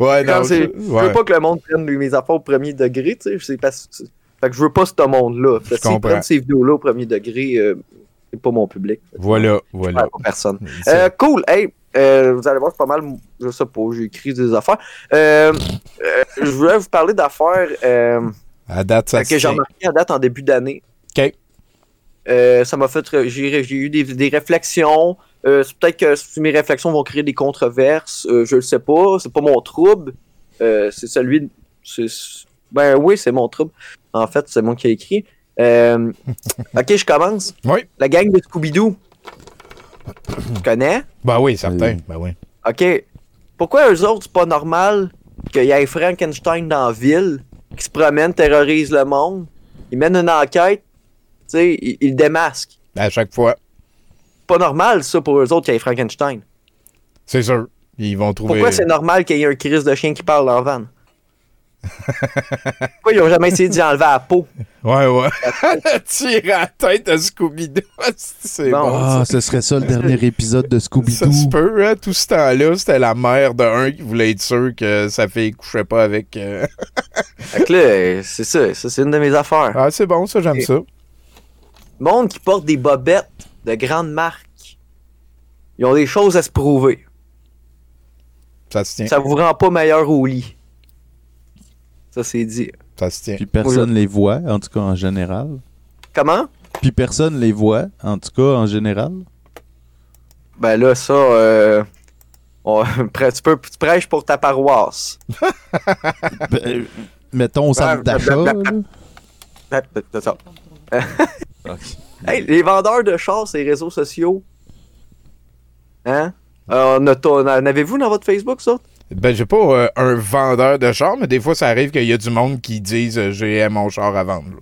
Ouais, non, je- ouais. veux pas que le monde prenne mes affaires au premier degré, tu sais. Fait que je veux pas ce monde-là. S'ils prennent ces vidéos-là au premier degré, euh, c'est pas mon public. Voilà, voilà. pas personne. Euh, cool. Hey, euh, vous allez voir, c'est pas mal. Je sais pas, j'ai écrit des affaires. Euh, je voulais vous parler d'affaires À date, ça que j'ai remarqué à date en début d'année. OK. Euh, ça m'a fait. J'ai eu des, des réflexions. Euh, c'est Peut-être que mes réflexions vont créer des controverses. euh, je le sais pas. C'est pas mon trouble. Euh, c'est celui. de- Ben oui, c'est mon trouble. En fait, c'est moi qui ai écrit. Euh, ok, je commence. Oui. La gang de Scooby-Doo. Tu connais? Ben oui, certain. Ben oui. OK. Pourquoi eux autres, c'est pas normal qu'il y ait Frankenstein dans la ville, qui se promène, terrorise le monde, il mène une enquête, tu sais, il, il le démasque. À chaque fois. Pas normal, ça, pour eux autres, qu'il y ait Frankenstein. C'est sûr. Ils vont trouver. Pourquoi c'est normal qu'il y ait un crise de chien qui parle en van? Pourquoi ils ont jamais essayé d'y enlever la peau? Ouais, ouais. Tirer à la tête à Scooby-Doo. C'est Bon. bon. Ah, ce serait ça le dernier épisode de Ça se Scooby-Doo. peut, hein? Tout ce temps-là, c'était la mère de un qui voulait être sûr que sa fille couchait pas avec. euh, Fait que là, euh, c'est ça, ça c'est une de mes affaires. Ah, c'est bon, ça, j'aime ça. Monde qui porte des bobettes de grandes marques, ils ont des choses à se prouver. Ça se tient. Ça vous rend pas meilleur au lit. Ça, c'est dit. Ça se tient. Puis personne les voit, en tout cas en général. Comment? Puis personne les voit, en tout cas en général. Ben là, ça, euh, on- tu, peux, tu prêches pour ta paroisse. Ben, euh, mettons au centre d'achat. là. Ah, C'est ça. Hey, les vendeurs de chars les réseaux sociaux. Hein? Euh, on a- on a- en avez-vous dans votre Facebook, ça? Ben, j'ai pas euh, un vendeur de char, mais des fois, ça arrive qu'il y a du monde qui disent euh, j'ai mon char à vendre. là.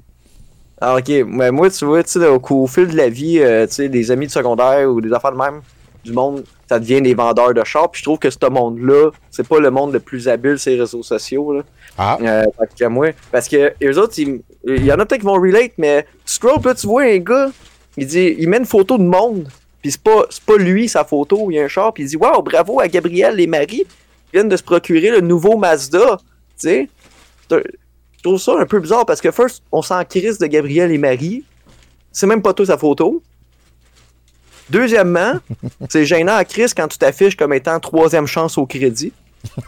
Ah, ok. Mais moi, tu vois, tu au, au fil de la vie, euh, tu sais, des amis de secondaire ou des affaires de même, du monde, ça devient des vendeurs de chars. Puis je trouve que ce monde-là, c'est pas le monde le plus habile les réseaux sociaux, là. Ah. Euh, que moi, parce que eux autres, il y en a peut-être qui vont relate, mais tu là, tu vois un gars, il dit, il met une photo de monde, puis c'est pas, pas lui sa photo, il y a un char, puis il dit, waouh, bravo à Gabriel et Marie, viennent de se procurer le nouveau Mazda, tu sais. Je trouve ça un peu bizarre parce que first, on s'en crisse de Gabriel et Marie, c'est même pas toi sa photo. Deuxièmement, c'est gênant à Chris quand tu t'affiches comme étant troisième chance au crédit.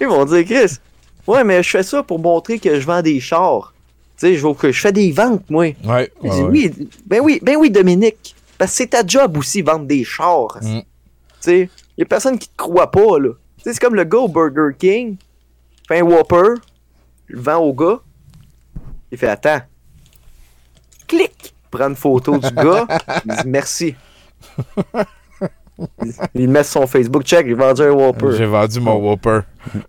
Ils vont dire, Chris, ouais, mais je fais ça pour montrer que je vends des chars. Tu sais, je, veux que je fais des ventes, moi. Ouais. Il ouais, dit, ouais. oui, ben oui, ben oui, Dominique. Parce que c'est ta job aussi, vendre des chars. Mm. Tu sais, y a personne qui te croit pas, là. Tu sais, c'est comme le gars au Burger King. Fait un Whopper, il le vend au gars. Il fait, attends. Clic! Prend une photo du gars. il dit, merci. Il- Il met sur son Facebook, check, j'ai vendu un Whopper. J'ai vendu mon Whopper.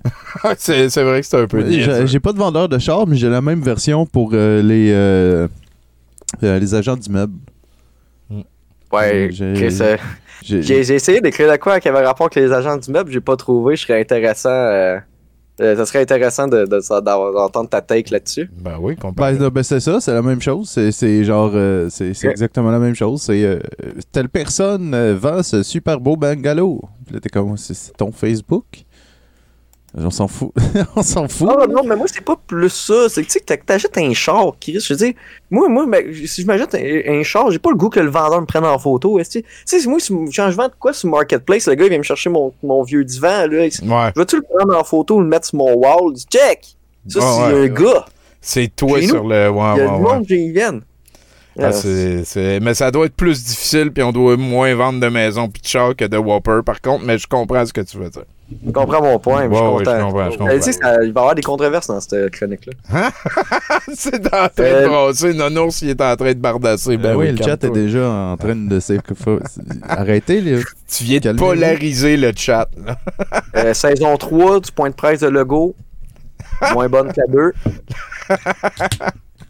c'est c'est vrai que c'est un peu J'ai j'ai pas de vendeur de char, mais j'ai la même version pour euh, les, euh, euh, les agents d'immeubles. Ouais, J'ai- Chris, euh, j'ai- J'ai j'ai essayé d'écrire de quoi qui avait rapport avec les agents d'immeuble, j'ai pas trouvé. Je serais intéressant. euh, euh, ça serait intéressant de, de- de- d'entendre ta take là-dessus. Ben oui, Ben, complètement. non, ben, c'est ça, c'est la même chose. C'est, c'est genre, euh, c'est, exactement la même chose. C'est euh, telle personne vend ce super beau bungalow. Puis là, t'es comme, c'est, c'est ton Facebook? On s'en fout. on s'en fout. Ah non, mais moi, c'est pas plus ça. C'est que tu sais, t'achètes un char, Chris. Je veux dire, moi, moi ben, si je m'achète un, un char, j'ai pas le goût que le vendeur me prenne en photo. est-ce que- Tu sais, moi, si quand je vends de quoi sur Marketplace, le gars, il vient me chercher mon, mon vieux divan. Là, Ouais. Je vais-tu le prendre en photo, le mettre sur mon wall? Check! Ça, c'est ouais, un ouais. gars. C'est toi Chez sur nous, le. Ouais, Il y a ouais, monde qui viennent. Ah, c'est- c'est- Mais ça doit être plus difficile, puis on doit moins vendre de maisons puis de chars que de Whopper, par contre, mais je comprends ce que tu veux dire. Je comprends mon point, mais je suis Ouais, je comprends, je comprends. tu sais, ça- il va y avoir des controverses dans cette chronique-là. c'est en train de Euh, brasser. Nonours, il est en train de bardasser. Ben oui, le chat est déjà en train de Arrêtez, les... Tu viens de polariser le chat. là. Euh, saison 3 du point de presse de Lego. Moins bonne que la 2.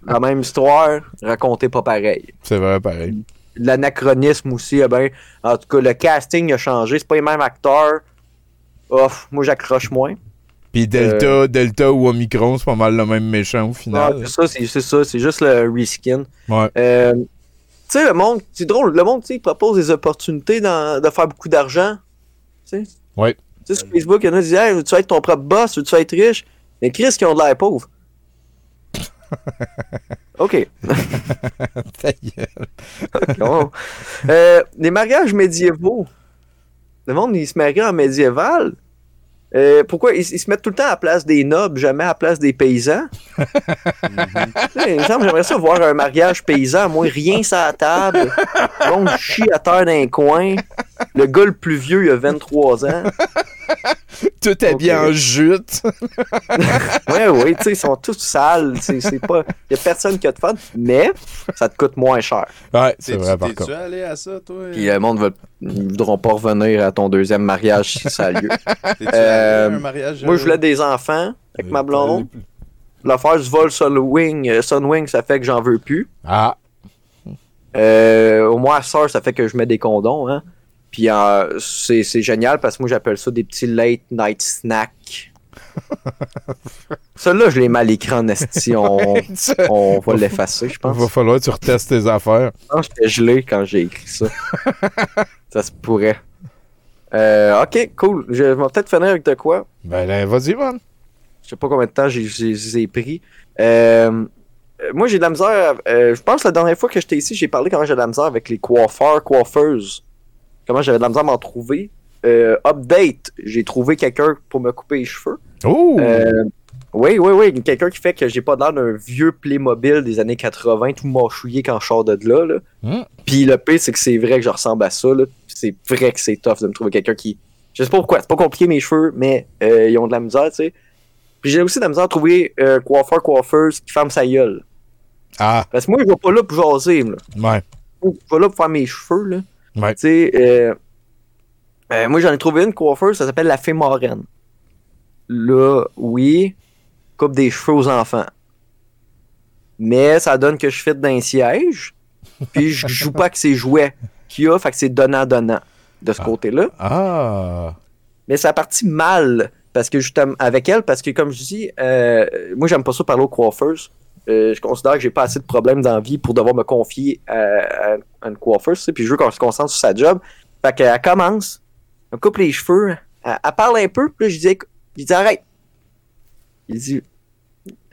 La même histoire, racontée pas pareil. C'est vrai, pareil. L'anachronisme aussi, eh ben, en tout cas, le casting a changé. C'est pas les mêmes acteurs. Moi j'accroche moins. Puis Delta, Euh, Delta ou Omicron, c'est pas mal le même méchant au final. c'est ça, c'est c'est ça, c'est juste le reskin. Ouais. Euh, tu sais, le monde, c'est drôle, le monde, tu sais, il propose des opportunités dans- de faire beaucoup d'argent. Tu sais, Ouais. Tu sais, sur Facebook, il y en a qui disent Hey, veux-tu être ton propre boss, veux-tu être riche? Mais Chris, qui ont de l'air pauvre. OK. Ta gueule. Bon. Euh, les mariages médiévaux. Le monde, il se marie en médiéval. Euh, pourquoi? Ils, ils se mettent tout le temps à la place des nobles, jamais à la place des paysans? Il me semble, J'aimerais ça voir un mariage paysan, moi, rien sur la table. Le monde chie à terre dans un coin. Le gars le plus vieux, il a 23 ans. Tout habillé Ok. en jute. Ouais, ouais, tu sais, ils sont tous sales. tu sais, C'est pas. Il y a personne qui a de fun, mais ça te coûte moins cher. Ouais, c'est T'es-tu- vrai, par contre. allé à ça, toi? Puis le monde ils voudront pas revenir à ton deuxième mariage si ça a lieu. Euh, à un mariage? Moi, euh, je voulais des enfants avec euh, ma blonde. L'affaire du vol Sunwing, euh, Sunwing, ça fait que j'en veux plus. Ah, Euh, au moins, à soeur, ça fait que je mets des condoms. Hein. Puis euh, c'est c'est génial parce que moi, j'appelle ça des petits late night snacks. Ceux-là, je les mets à l'écran, Esti. On, on va l'effacer, je il pense. va falloir que tu retestes tes affaires. Je pense que j'étais gelé quand j'ai écrit ça. ça se pourrait. Euh, ok, cool. Je vais peut-être finir avec de quoi? Ben, là, vas-y, man. Je sais pas combien de temps j'ai- j'ai j'ai pris. Euh, moi, j'ai de la misère. euh, je pense que la dernière fois que j'étais ici, j'ai parlé comment j'ai de la misère avec les coiffeurs, coiffeuses. Comment j'avais de la misère à m'en trouver. Euh, update, j'ai trouvé quelqu'un pour me couper les cheveux. Oh! Euh, oui, oui, oui. Quelqu'un qui fait que j'ai pas l'air d'un vieux Playmobil des années 80, tout mâchouillé quand je sors de là. là. Hmm. Puis le pire, c'est que c'est vrai que je ressemble à ça. C'est vrai que c'est tough de me trouver quelqu'un qui. Je sais pas pourquoi, c'est pas compliqué mes cheveux, mais euh, ils ont de la misère, tu sais. Puis j'ai aussi de la misère à trouver coiffeur, coiffeuse qui ferme sa gueule. Ah, Parce que moi, je vais pas là pour jaser, là. ouais. Je vais là pour faire mes cheveux, là. Ouais. Tu sais, euh, euh, moi, j'en ai trouvé une coiffeuse, ça s'appelle la fée moraine. Là, oui, coupe des cheveux aux enfants. Mais ça donne que je fit d'un siège, puis je joue pas avec ses jouets qu'il y a, fait que c'est donnant-donnant de ce côté-là. Ah. Mais ça a parti mal parce que justement avec elle, parce que comme je dis, euh, moi j'aime pas ça parler aux coiffeuses. Euh, je considère que j'ai pas assez de problèmes dans la vie pour devoir me confier à, à- à une coiffeuse, puis je veux qu'on se concentre sur sa job. Fait qu'elle commence, elle coupe les cheveux, elle, elle parle un peu, puis là je dis, écoute- je dis arrête. Il dit,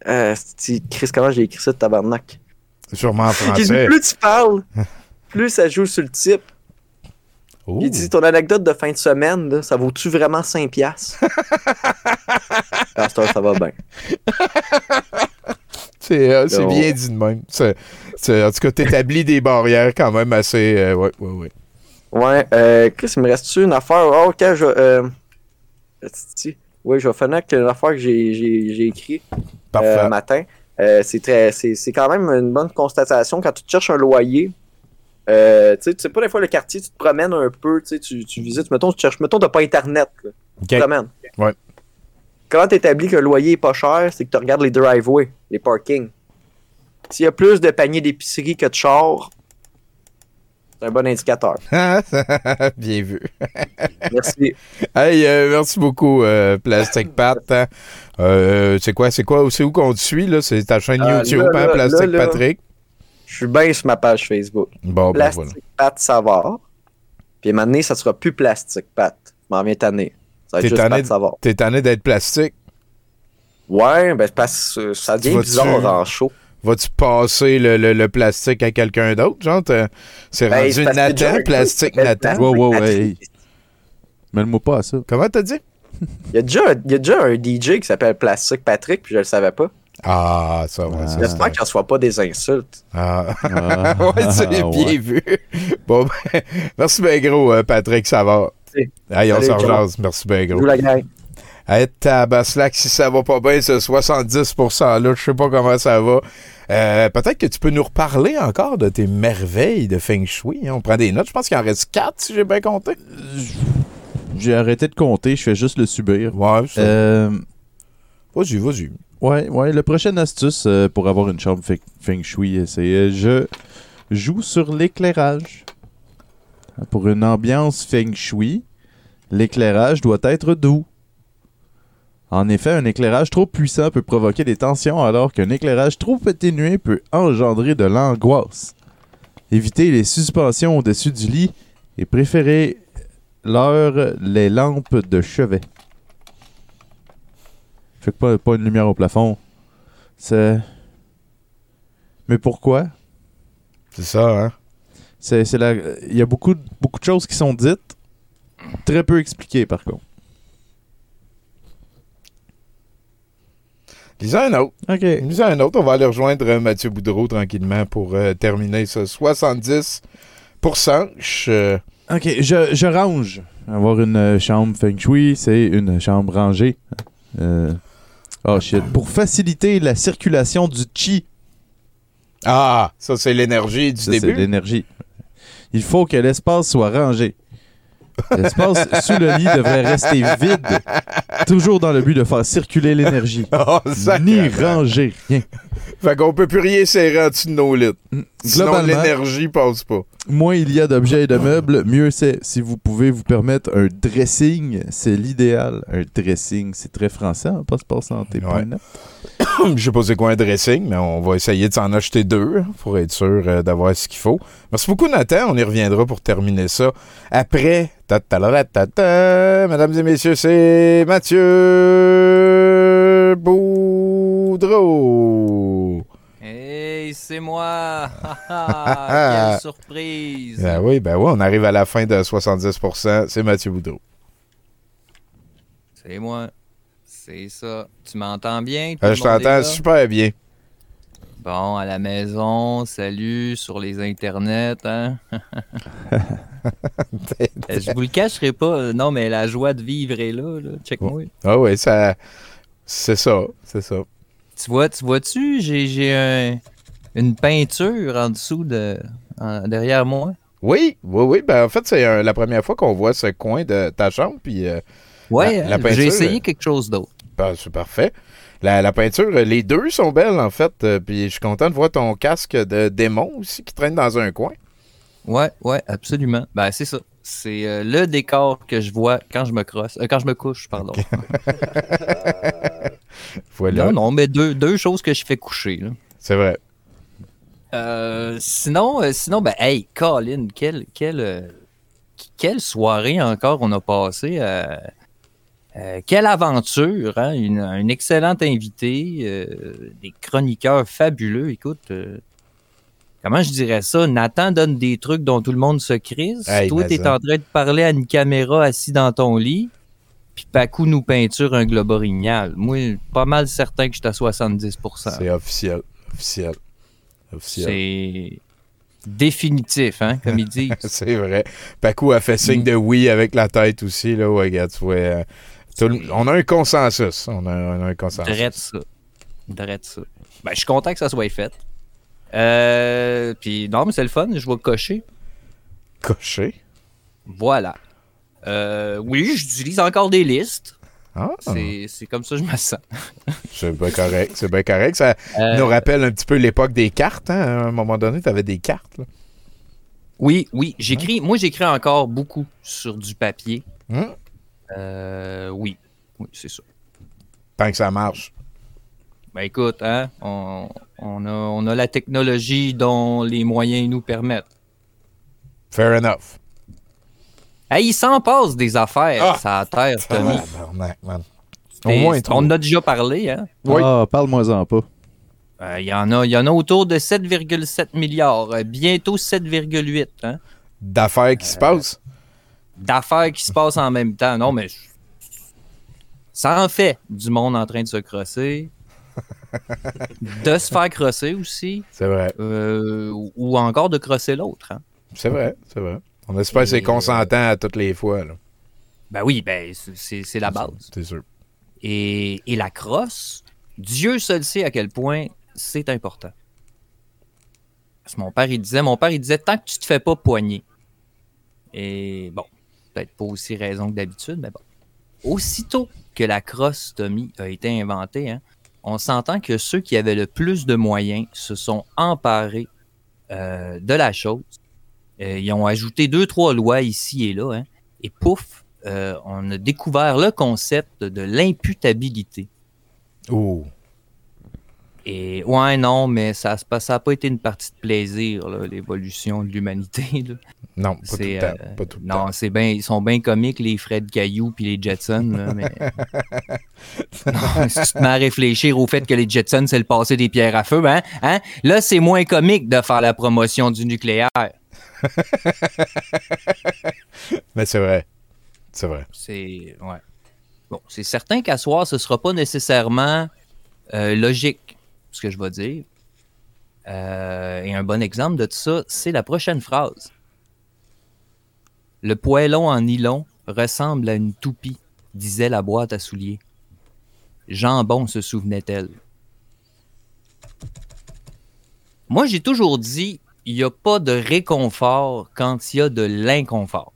euh, c'est- Chris, comment j'ai écrit ça de tabarnak? Sûrement en J'ai dit, français. plus tu parles, plus ça joue sur le type. Il dit ton anecdote de fin de semaine, là, ça vaut-tu vraiment 5 piastres? À cette heure, ça va bien. C'est euh, bien dit de même. En tout cas, t'établis des barrières quand même assez. euh, ouais, ouais, ouais. Ouais, euh, Chris, il me reste-tu une affaire? Oh, ok, je. Euh, oui, je vais finir avec une affaire que j'ai j'ai- j'ai écrit Parfait. euh, matin. Euh, c'est très, c'est quand même une bonne constatation quand tu te cherches un loyer. Tu sais, pas des fois le quartier, tu te promènes un peu, tu tu, visites, mettons, tu cherches, mettons, t'as pas internet, là. tu te promènes. Ouais. Comment t'établis que le loyer est pas cher, c'est que tu regardes les driveways, les parkings. S'il y a plus de paniers d'épicerie que de chars, c'est un bon indicateur. Bien vu. Merci. Hey, euh, merci beaucoup, euh, Plastic Pat. hein. Euh, c'est quoi, c'est quoi, c'est où qu'on te suit, là? C'est ta chaîne Euh, YouTube, là, hein, là, Plastic là. Patrick? Je suis bien sur ma page Facebook. Bon, ben Plastic voilà. Pat Savard. Puis maintenant, ça sera plus Plastic Pat. Je m'en viens tanner. Ça va être T'es juste de savoir. t'es tanné d'être plastique? Ouais, ben, parce que ça devient bizarre en show. Vas-tu passer le, le- le plastique à quelqu'un d'autre? Genre, c'est Ben, rendu Nathan, Jerry plastique Nathan. Wow, wow, Patrick. hey. Mêle-moi pas à ça. Comment t'as dit? Il y, a déjà, il y a déjà un DJ qui s'appelle Plastic Patrick, puis je le savais pas. Ah, ça va. J'espère qu'il ne reçoit pas des insultes. Ah. Ah, ouais, c'est bien ouais. vu. Bon, ben, merci bien gros, euh, Patrick, ça va. Merci. Hey, on s'en rejase. Merci bien gros. La gang. Hey, tabaslac, si ça va pas bien, ce 70%-là, je sais pas comment ça va. Euh, Peut-être que tu peux nous reparler encore de tes merveilles de Feng Shui. hein. On prend des notes. Je pense qu'il en reste quatre, si j'ai bien compté. J'ai arrêté de compter, je fais juste le subir. Ouais. Euh, Vas-y, vas-y. ouais, ouais. Le prochain astuce euh, pour avoir une chambre fe- Feng Shui, c'est euh, je joue sur l'éclairage. Pour une ambiance Feng Shui, l'éclairage doit être doux. En effet, un éclairage trop puissant peut provoquer des tensions alors qu'un éclairage trop atténué peut engendrer de l'angoisse. Évitez les suspensions au-dessus du lit et préférez leur les lampes de chevet. Fait que pas, pas une lumière au plafond. C'est. Mais pourquoi? C'est ça, hein? C'est, c'est la... Il y a beaucoup, de- beaucoup de choses qui sont dites, très peu expliquées par contre. Lisez un autre. OK. Lisez un autre. On va aller rejoindre euh, Mathieu Boudreau tranquillement pour euh, terminer ce 70%. Je- Ok, je, je range. Avoir une euh, chambre Feng Shui, c'est une chambre rangée. Euh, Oh shit. Pour faciliter la circulation du chi. Ah, ça c'est l'énergie du Ça, c'est début. l'énergie. Il faut que l'espace soit rangé. L'espace sous le lit devrait rester vide, toujours dans le but de faire circuler l'énergie. Oh, Ni ranger rien. Fait qu'on peut plus rien serrer en dessous de nos lits. Sinon, l'énergie passe pas. Moins il y a d'objets et de meubles, mieux c'est. Si vous pouvez vous permettre un dressing, c'est l'idéal. Un dressing, c'est très français, hein, passeport santé. Ouais. Je sais pas c'est quoi un dressing, mais on va essayer de s'en acheter deux hein, pour être sûr euh, d'avoir ce qu'il faut. Merci beaucoup, Nathan. On y reviendra pour terminer ça après. Ta ta la la ta ta. Mesdames et messieurs, c'est Mathieu Boudreau. C'est moi! Quelle surprise! Ben oui, ben oui, on arrive à la fin de 70%. C'est Mathieu Boudreau. C'est moi. C'est ça. Tu m'entends bien? Euh, je t'entends super bien. Bon, à la maison, salut sur les internets, hein? Euh, je vous le cacherai pas. euh, Non, mais la joie de vivre est là, là. Check-moi. Ah oui, ça. C'est ça, c'est ça. Tu vois, tu vois-tu, j'ai, j'ai un- une peinture en dessous de. en- derrière moi? Oui, oui, oui. Ben, en fait, c'est euh, la première fois qu'on voit ce coin de ta chambre. Puis, euh, Ouais, la- j'ai essayé euh, quelque chose d'autre. ben, c'est parfait. La, la peinture, les deux sont belles, en fait. puis, je suis content de voir ton casque de démon aussi qui traîne dans un coin. Ouais, ouais, absolument. Ben, c'est ça. C'est euh, le décor que je vois quand je me crosse. euh, quand je me couche, pardon. Voilà. Non, non, mais deux, deux choses que je fais coucher. C'est vrai. Euh, sinon, euh, sinon, ben, hey, Colin, quelle, quelle, euh, quelle soirée encore on a passé. quelle aventure, hein? Une, un excellent invité, euh, des chroniqueurs fabuleux. Écoute, comment je dirais ça? Nathan donne des trucs dont tout le monde se crise. Hey, Toi, mais t'es en train de parler à une caméra assis dans ton lit. Puis Pacou nous peinture un globe orignal. Moi, pas mal certain que je suis à 70%. C'est officiel. Officiel. Officiel. C'est définitif, hein, comme ils disent. c'est vrai. Paco a fait signe de oui avec la tête aussi. Là, ouais, regarde, tu vois, euh, tout on a un consensus. On a, on a un consensus. Drette ça. Drette ça. Ben, je suis content que ça soit fait. Euh, puis non, mais c'est le fun, je vais cocher. Cocher? Voilà. Euh, oui, j'utilise encore des listes. Ah. C'est comme ça que je me sens. C'est bien correct. C'est bien correct. Ça Euh, nous rappelle un petit peu l'époque des cartes. hein. À un moment donné, tu avais des cartes. là. Oui, oui, j'écris. Moi, j'écris encore beaucoup sur du papier. Hum. Euh, oui, oui, c'est ça. Tant que ça marche. Ben écoute, hein, on, on a, on a la technologie dont les moyens nous permettent. Fair enough. Hey, il s'en passe des affaires, Ah! ça terre, Tommy. Tabarnak, man. Au Et moins, on en a déjà parlé, hein? Ah, parle-moi-en pas. Euh, Il y, en a, il y en a autour de 7,7 milliards, euh, bientôt 7,8. Hein? D'affaires qui se passent? D'affaires qui se passent en même temps. Non, mais ça en fait du monde en train de se crosser. de se faire crosser aussi. C'est vrai. Euh, ou- ou encore de crosser l'autre. Hein? C'est vrai, c'est vrai. On espère que c'est consentant à toutes les fois. Là. Ben oui, ben c'est- la base. C'est sûr. Et, et la crosse, Dieu seul sait à quel point c'est important. Parce que mon père, il disait, mon père, il disait, tant que tu te fais pas poigner. Et bon, peut-être pas aussi raison que d'habitude, mais bon. Aussitôt que la crosse, Tommy, a été inventée, hein, on s'entend que ceux qui avaient le plus de moyens se sont emparés euh, de la chose. Euh, ils ont ajouté deux, trois lois ici et là, hein, et pouf, euh, on a découvert le concept de l'imputabilité. Oh. Et ouais, non, mais ça n'a pas été une partie de plaisir, l'évolution de l'humanité. Non, pas tout C'est, le temps. euh, Pas tout le non, c'est bien, ils sont bien comiques, les Fred Caillou puis les Jetsons, là, mais. non, si tu te mets à réfléchir au fait que les Jetsons, c'est le passé des pierres à feu, hein, hein? Là, c'est moins comique de faire la promotion du nucléaire. Mais c'est vrai. C'est vrai. C'est. Ouais. Bon, c'est certain qu'à ce sera pas nécessairement euh, logique, ce que je vais dire. Euh, et un bon exemple de tout ça, c'est la prochaine phrase. Le poêlon en nylon ressemble à une toupie, disait la boîte à souliers. Jambon se souvenait-elle. Moi, j'ai toujours dit, il n'y a pas de réconfort quand il y a de l'inconfort.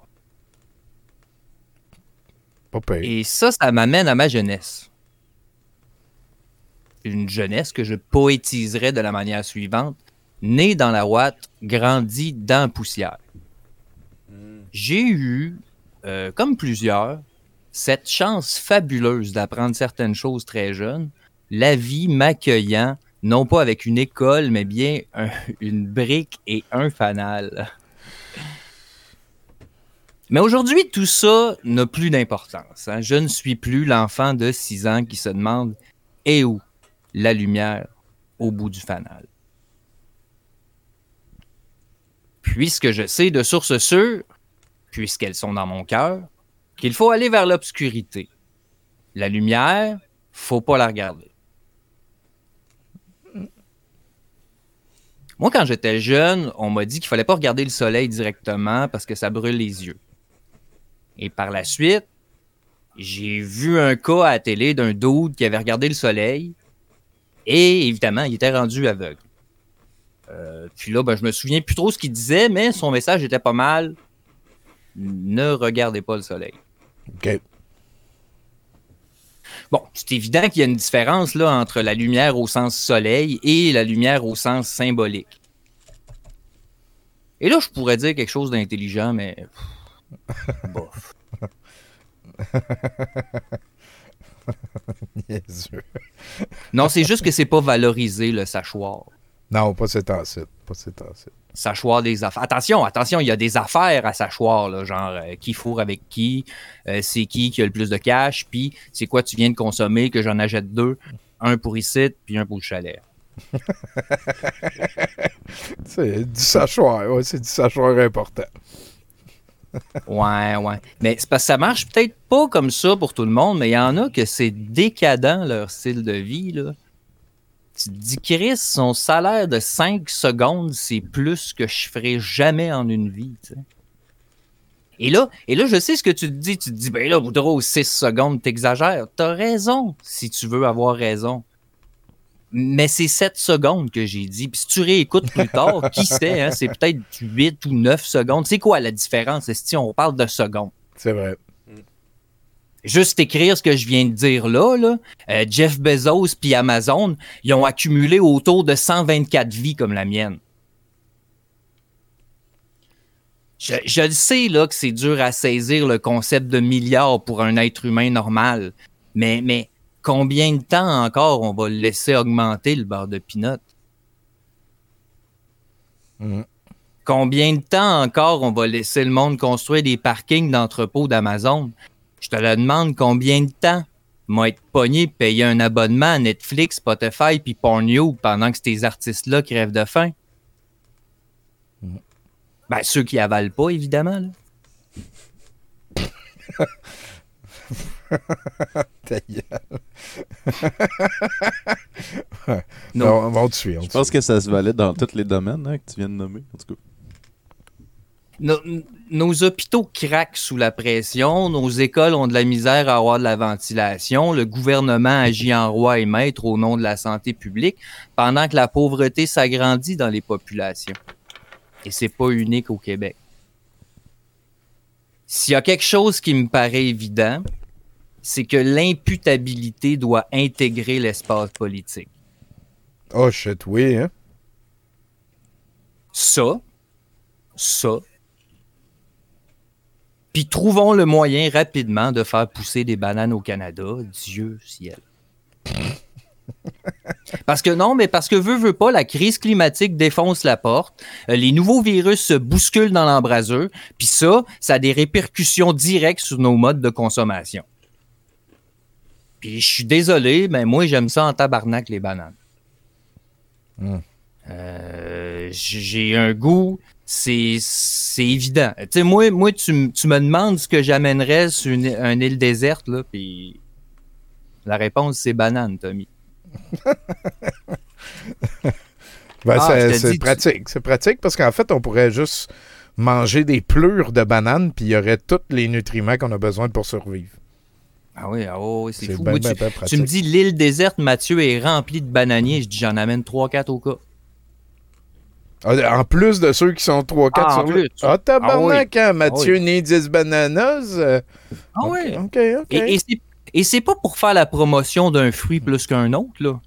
Et ça, ça m'amène à ma jeunesse. Une jeunesse que je poétiserais de la manière suivante. Né dans la ouate, grandi dans la poussière. J'ai eu, euh, comme plusieurs, cette chance fabuleuse d'apprendre certaines choses très jeune, la vie m'accueillant, non pas avec une école, mais bien un- une brique et un fanal. Mais aujourd'hui, tout ça n'a plus d'importance. hein. Je ne suis plus l'enfant de 6 ans qui se demande Et où la lumière au bout du fanal Puisque je sais de sources sûres, puisqu'elles sont dans mon cœur, qu'il faut aller vers l'obscurité. La lumière, faut pas la regarder. Moi, quand j'étais jeune, on m'a dit qu'il fallait pas regarder le soleil directement parce que ça brûle les yeux. Et par la suite, j'ai vu un cas à la télé d'un dude qui avait regardé le soleil et évidemment, il était rendu aveugle. Euh, puis là, ben, je me souviens plus trop ce qu'il disait, mais son message était pas mal. Ne regardez pas le soleil. Bon, c'est évident qu'il y a une différence là, entre la lumière au sens soleil et la lumière au sens symbolique. Et là, je pourrais dire quelque chose d'intelligent, mais. Bof. Non, c'est juste que c'est pas valorisé le sachoir. Non, pas cet temps-ci. Pas cet temps-ci. Sachoir des affaires. Attention, attention, il y a des affaires à sachoir, là, genre euh, qui fourre avec qui, euh, c'est qui qui a le plus de cash, puis c'est quoi tu viens de consommer que j'en achète deux, un pour ici, puis un pour le chalet. C'est du sachoir. Ouais, c'est du sachoir important. Ouais, ouais. Mais c'est parce que ça marche peut-être pas comme ça pour tout le monde, mais il y en a que c'est décadent leur style de vie, là. Tu te dis, Chris, son salaire de 5 secondes, c'est plus que je ferai jamais en une vie, là, et là, je sais ce que tu te dis. Tu te dis, ben là, Boudreau, 6 secondes, t'exagères. T'as raison, si tu veux avoir raison. Mais c'est 7 secondes que j'ai dit. Puis si tu réécoutes plus tard, qui sait, hein, c'est peut-être 8 ou 9 secondes. C'est quoi la différence? Si on parle de secondes. C'est vrai. Juste écrire ce que je viens de dire là, là euh, Jeff Bezos puis Amazon, ils ont accumulé autour de 124 vies comme la mienne. Je, je le sais là que c'est dur à saisir le concept de milliard pour un être humain normal, mais, mais combien de temps encore on va laisser augmenter le bar de pinot? Mhm. Combien de temps encore on va laisser le monde construire des parkings d'entrepôts d'Amazon? Je te le demande combien de temps? Moi, être pogné, payer un abonnement à Netflix, Spotify puis Pornhub pendant que ces artistes-là crèvent de faim? Ben, ceux qui avalent pas, évidemment. Là. Ta gueule. Non. Non, on va te suivre. on Je te pense suit. que ça se valait dans tous les domaines hein, que tu viens de nommer. En tout cas. Nos, nos hôpitaux craquent sous la pression, nos écoles ont de la misère à avoir de la ventilation, le gouvernement agit en roi et maître au nom de la santé publique, pendant que la pauvreté s'agrandit dans les populations. Et c'est pas unique au Québec. S'il y a quelque chose qui me paraît évident, c'est que l'imputabilité doit intégrer l'espace politique. Oh shit, oui, hein? Ça, ça. Puis trouvons le moyen rapidement de faire pousser des bananes au Canada. Dieu ciel. Parce que non, mais parce que veut, veut pas, la crise climatique défonce la porte. Euh, les nouveaux virus se bousculent dans l'embrasure. Puis ça, ça a des répercussions directes sur nos modes de consommation. Puis je suis désolé, mais moi, j'aime ça en tabarnak, les bananes. Euh, j'ai un goût, c'est c'est évident. Tu sais, moi, moi tu, me demandes ce que j'amènerais sur une, une île déserte, là, puis la réponse, c'est banane, Tommy. Ben, Ah, c'est tu- pratique. C'est pratique parce qu'en fait, on pourrait juste manger des plures de bananes, puis il y aurait tous les nutriments qu'on a besoin pour survivre. Ah oui, ah oui, c'est fou. ben, Moi, ben, tu, tu me dis l'île déserte, Mathieu, est remplie de bananiers. Je dis, j'en amène 3-4 au cas. Ah, En plus de ceux qui sont 3-4 Ah, sur le... Ah, tabarnak, Ah oui. hein, Mathieu Ah oui. né 10 bananas. euh, Ah oui. OK, OK. Et, et c'est- pas pour faire la promotion d'un fruit plus qu'un autre, là.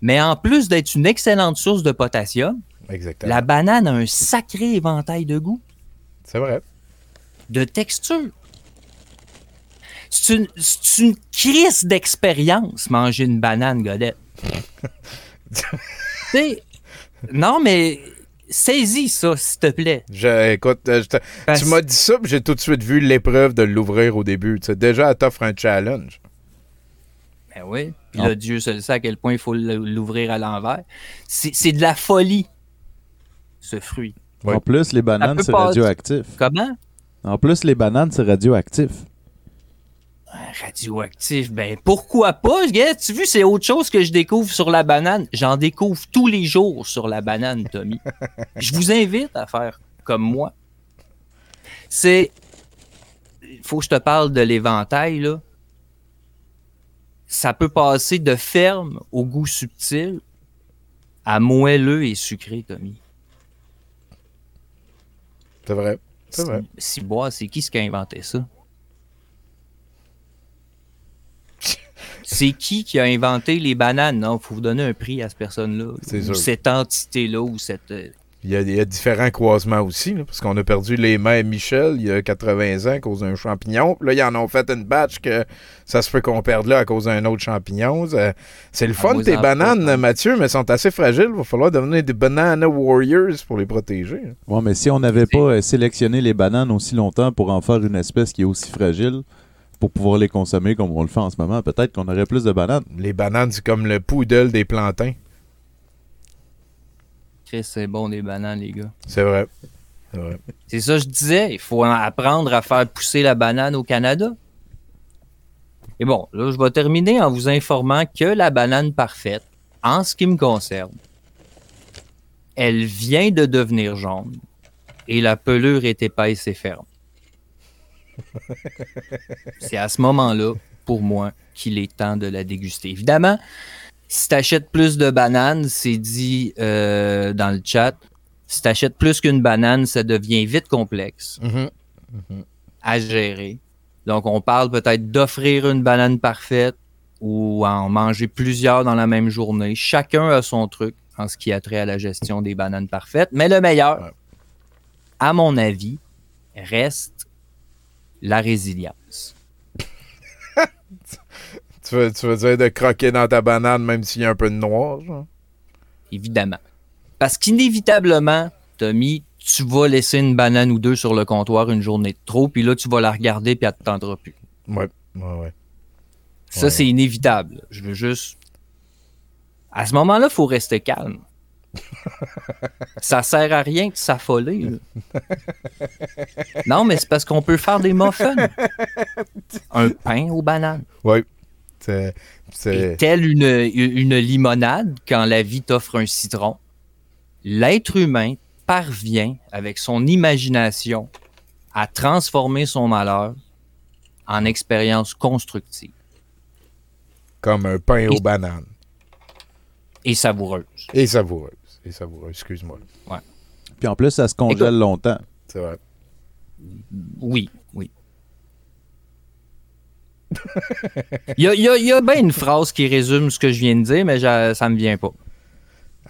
Mais en plus d'être une excellente source de potassium, Exactement. la banane a un sacré éventail de goût. C'est vrai. de texture. C'est une, c'est une crise d'expérience, manger une banane, Godette. Tu sais, non, mais saisis ça, s'il te plaît. Je, écoute, euh, je te- Parce- tu m'as dit ça, puis j'ai tout de suite vu l'épreuve de l'ouvrir au début. Tu sais, déjà, elle t'offre un challenge. Ben oui. Puis là, Dieu seul sait à quel point il faut l'ouvrir à l'envers. C'est c'est de la folie, ce fruit. En plus, les bananes, c'est radioactif. Comment? En plus, les bananes, c'est radioactif. Radioactif, ben pourquoi pas? Regarde, tu vu, c'est autre chose que je découvre sur la banane. J'en découvre tous les jours sur la banane, Tommy. je vous invite à faire comme moi. C'est. Il faut que je te parle de l'éventail, là. Ça peut passer de ferme au goût subtil à moelleux et sucré, Tommy. C'est vrai. C'est vrai. Si bois, c'est qui ce qui a inventé ça? C'est qui qui a inventé les bananes? Non, faut vous donner un prix à cette personne-là. C'est Ou sûr. cette entité-là, ou cette. euh, Il y, a, il y a différents croisements aussi, là, parce qu'on a perdu les mères Michel il y a 80 ans à cause d'un champignon. Puis là, ils en ont fait une batch que ça se peut qu'on perde là à cause d'un autre champignon. Ça- C'est le Ah, fun, tes bananes. Mathieu, mais sont assez fragiles. Il va falloir devenir des banana warriors pour les protéger. hein. Ouais, mais si on n'avait pas euh, sélectionné les bananes aussi longtemps pour en faire une espèce qui est aussi fragile, pour pouvoir les consommer comme on le fait en ce moment, peut-être qu'on aurait plus de bananes. Les bananes, c'est comme le poodle des plantains. Chris, c'est bon des bananes, les gars. C'est vrai. C'est vrai. C'est ça que je disais. Il faut en apprendre à faire pousser la banane au Canada. Et bon, là, je vais terminer en vous informant que la banane parfaite, en ce qui me concerne, elle vient de devenir jaune et la pelure est épaisse et ferme. C'est à ce moment-là, pour moi, qu'il est temps de la déguster. Évidemment, si tu achètes plus de bananes, c'est dit euh, dans le chat, si tu achètes plus qu'une banane, ça devient vite complexe Mhm. à gérer. Donc, on parle peut-être d'offrir une banane parfaite ou en manger plusieurs dans la même journée. Chacun a son truc en ce qui a trait à la gestion des bananes parfaites. Mais le meilleur, à mon avis, reste la résilience. Tu veux, tu veux dire de croquer dans ta banane même s'il y a un peu de noir, genre? Évidemment. Parce qu'inévitablement, Tommy, tu vas laisser une banane ou deux sur le comptoir une journée de trop, puis là, tu vas la regarder, puis elle te tentera plus. Ouais, ouais, ouais. Ça, Ouais. c'est inévitable. Je veux juste. À ce moment-là, il faut rester calme. ça sert à rien de s'affoler. non, mais c'est parce qu'on peut faire des muffins. Un pain aux bananes. Oui. C'est. telle une, une limonade, quand la vie t'offre un citron, l'être humain parvient, avec son imagination, à transformer son malheur en expérience constructive Comme un pain aux bananes. et savoureuse. Et savoureuse. Et savoureuse, excuse-moi. Ouais. Puis en plus, ça se congèle longtemps. C'est vrai. Oui, oui. Il y a, il y a- il y a bien une phrase qui résume ce que je viens de dire, mais j'a- ça me vient pas.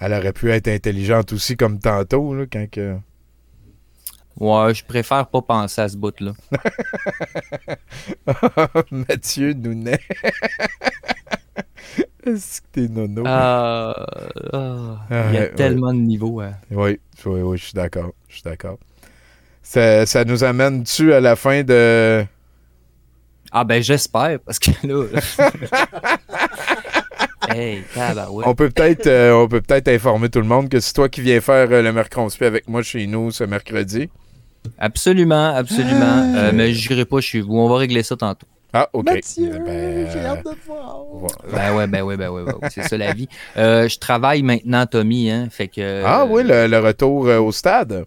Elle aurait pu être intelligente aussi, comme tantôt, là, quand que. Ouais, je préfère pas penser à ce bout-là. Mathieu Nounet. Est-ce que t'es nono? Ah, il y a Ouais, tellement de niveaux. hein. Oui, oui, oui, je suis d'accord. Je suis d'accord. Ça, ça nous amène-tu à la fin de. Ah ben j'espère, parce que là... hey. On peut peut-être euh, on peut peut-être informer tout le monde que c'est toi qui viens faire euh, le mercredi avec moi chez nous ce mercredi. Absolument, absolument. Euh, mais j'irai pas chez vous. On va régler ça tantôt. Ah, OK. Mathieu, Eh ben, j'ai euh, hâte de te voir. Ben ouais, ben ouais, ben ouais, ben ouais. c'est ça la vie. Euh, je travaille maintenant, Tommy, hein, fait que... Ah oui, le, le retour euh, au stade?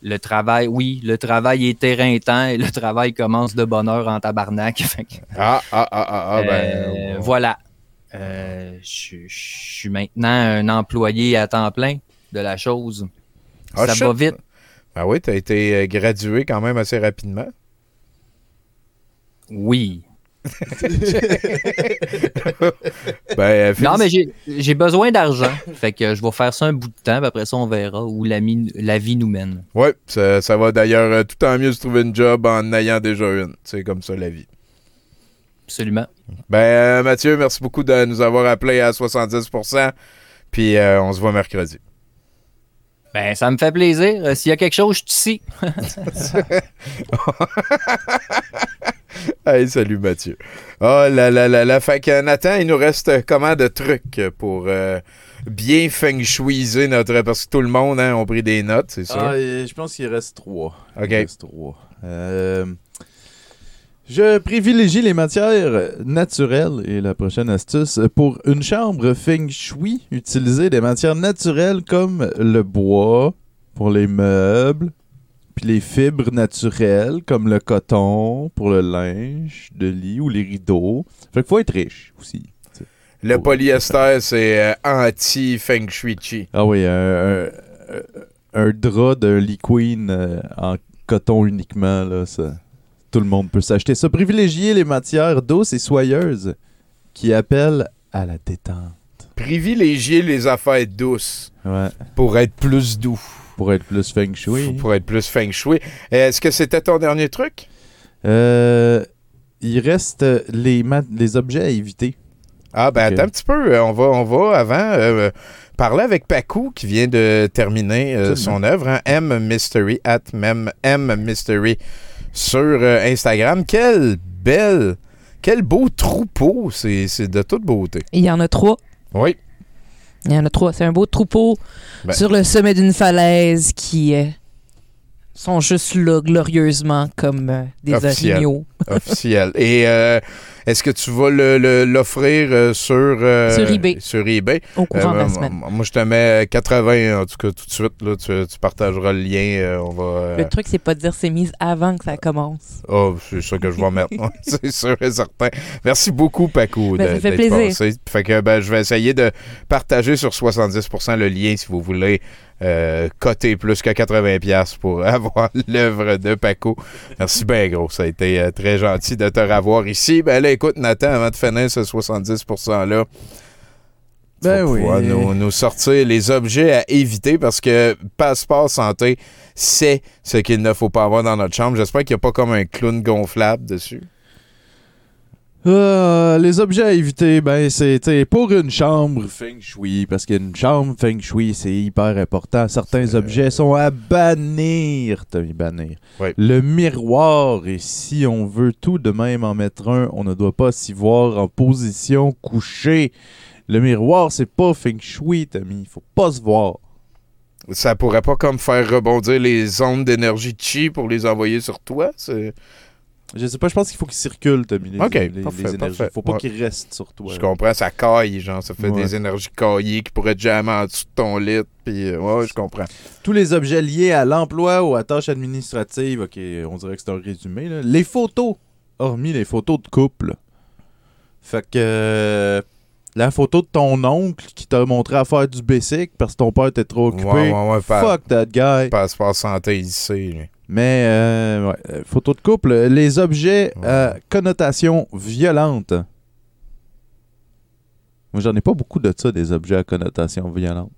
Le travail, oui, le travail est éreintant et le travail commence de bonne heure en tabarnak. Fait que, Ah, ah, ah, ah, ah, ben. euh, ouais. Voilà. Euh, je je suis maintenant un employé à temps plein de la chose. Ah, ça shit. va vite. Ben oui, t'as été euh, gradué quand même assez rapidement. Oui. Ben, euh, Non, mais j'ai- besoin d'argent. fait que je vais faire ça un bout de temps, puis après ça, on verra où la, la vie nous mène. Ouais, ça, ça va d'ailleurs euh, tout en mieux se trouver une job en ayant déjà une. C'est comme ça la vie. Absolument. Ben, euh, Mathieu, merci beaucoup de nous avoir appelé à 70%. Puis euh, on se voit mercredi. Ben, ça me fait plaisir. S'il y a quelque chose, je suis ici. Hey, salut Mathieu. Oh là là là là. Fait que Nathan, il nous reste euh, comment de trucs pour euh, bien feng shuiser notre. Parce que tout le monde hein, a pris des notes, c'est ça? Ah, je pense qu'il reste trois. Ok. Il reste trois. Euh, je privilégie les matières naturelles et la prochaine astuce. Pour une chambre feng shui, utilisez des matières naturelles comme le bois pour les meubles, puis les fibres naturelles comme le coton pour le linge de lit ou les rideaux. Fait qu'il faut être riche aussi. Le polyester, c'est euh, anti-feng shui-chi. Ah oui, un, un- un drap d'un Lee Queen euh, en coton uniquement, là, ça, tout le monde peut s'acheter ça. Privilégier les matières douces et soyeuses qui appellent à la détente. Privilégier les affaires douces Ouais, pour être plus doux. Pour être plus feng shui. Pour être plus feng shui. Est-ce que c'était ton dernier truc? Euh, il reste les, ma- les objets à éviter. Ah, ben attends un petit peu. Euh, On va, on va avant euh, parler avec Pacu qui vient de terminer euh, son œuvre, hein, M Mystery, at mem- M Mystery sur euh, Instagram. Quelle belle, quel beau troupeau. C'est c'est de toute beauté. Il y en a trois. Oui. Il y en a trois. C'est un beau troupeau Ben. sur le sommet d'une falaise qui euh, sont juste là glorieusement comme euh, des Officiel. orignaux. officiel. Et euh, est-ce que tu vas le- le- l'offrir euh, sur, euh, Sur eBay. Sur eBay? Au courant de la Euh, semaine. moi, je te mets 80 en tout cas tout de suite. Là, tu, tu partageras le lien. on va. Le truc, c'est pas de dire c'est mise avant que ça commence. Oh, c'est ça que je vais mettre. Ouais, c'est sûr et certain. Merci beaucoup, Paco. Ben, de- ça fait plaisir. passé. Fait que ben, je vais essayer de partager sur 70% le lien si vous voulez euh, coter plus que 80$ pour avoir l'œuvre de Paco. Merci bien gros. Ça a été euh, très gentil de te revoir ici. Ben là, écoute, Nathan, avant de finir ce 70%-là, tu Ben vas oui. pouvoir nous, nous sortir les objets à éviter parce que Passeport Santé, c'est ce qu'il ne faut pas avoir dans notre chambre. J'espère qu'il n'y a pas comme un clown gonflable dessus. Ah, les objets à éviter, ben c'est t'sais, pour une chambre feng shui, parce qu'une chambre feng shui, c'est hyper important. Certains objets sont à bannir, Tommy, bannir. Oui. Le miroir, et si on veut tout de même en mettre un, on ne doit pas s'y voir en position couchée. Le miroir, c'est pas feng shui, Tommy, il faut pas se voir. Ça pourrait pas comme faire rebondir les ondes d'énergie chi pour les envoyer sur toi? C'est... Je sais pas, je pense qu'il faut qu'ils circulent, Tommy, les, Ok, les- parfait, les énergies. parfait. Faut pas Ouais. qu'ils restent sur toi. Je comprends, ça caille, genre, ça fait Ouais. des énergies caillées qui pourraient jammer en dessous de ton lit, puis euh, ouais, je comprends. Tous les objets liés à l'emploi ou à tâches administratives, ok, on dirait que c'est un résumé. là. Les photos, hormis les photos de couple. Fait que euh, la photo de ton oncle qui t'a montré à faire du basic parce que ton père était trop occupé. Ouais, Fuck that guy. Passeport santé ici. lui. Mais euh, ouais, euh, photo de couple, les objets à connotation violente. Moi, j'en ai pas beaucoup de ça, des objets à connotation violente.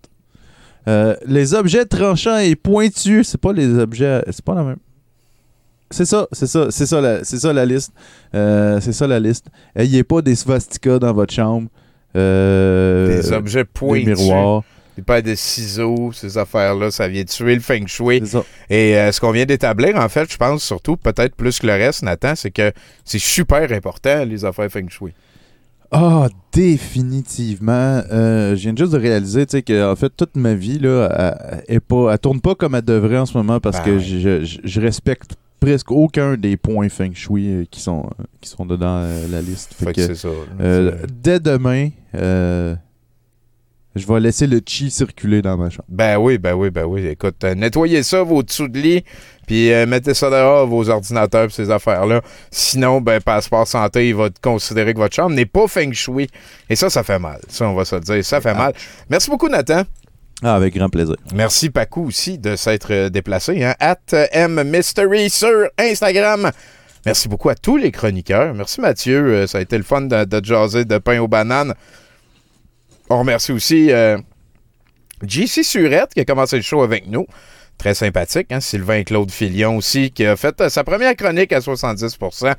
Euh, les objets tranchants et pointus, c'est pas les objets. C'est pas la même. C'est ça, c'est ça, c'est ça, la, c'est ça la liste. Euh, c'est ça la liste. Ayez pas des swastikas dans votre chambre. Euh, Des objets Des pointus. miroirs. Des paires de ciseaux, ces affaires-là, ça vient tuer le feng shui. Et euh, ce qu'on vient d'établir, en fait, je pense surtout, peut-être plus que le reste, Nathan, c'est que c'est super important, les affaires feng shui. Ah, définitivement. Euh, je viens juste de réaliser, tu sais, que en fait, toute ma vie, là, elle, elle est pas, elle tourne pas comme elle devrait en ce moment parce Ben que ouais. je, je- je respecte presque aucun des points feng shui euh, qui sont, qui sont dedans euh, la liste. Fait Fait que ça, euh, dès demain, je vais laisser le chi circuler dans ma chambre. Ben oui, ben oui, ben oui. Écoute, euh, nettoyez ça, vos dessous de lit, puis euh, mettez ça dehors, vos ordinateurs, pis ces affaires-là. Sinon, ben, Passeport Santé, il va considérer que votre chambre n'est pas feng shui. Et ça, ça fait mal. Ça, on va se le dire. Ça fait mal. Merci beaucoup, Nathan. Ah, avec grand plaisir. Merci, Paco, aussi, de s'être euh, déplacé. Hein? At M Mystery sur Instagram. Merci beaucoup à tous les chroniqueurs. Merci, Mathieu. Ça a été le fun de, de jaser de pain aux bananes. On remercie aussi euh, JC Surette qui a commencé le show avec nous. Très sympathique. Hein? Sylvain Claude Filion aussi qui a fait euh, sa première chronique à 70%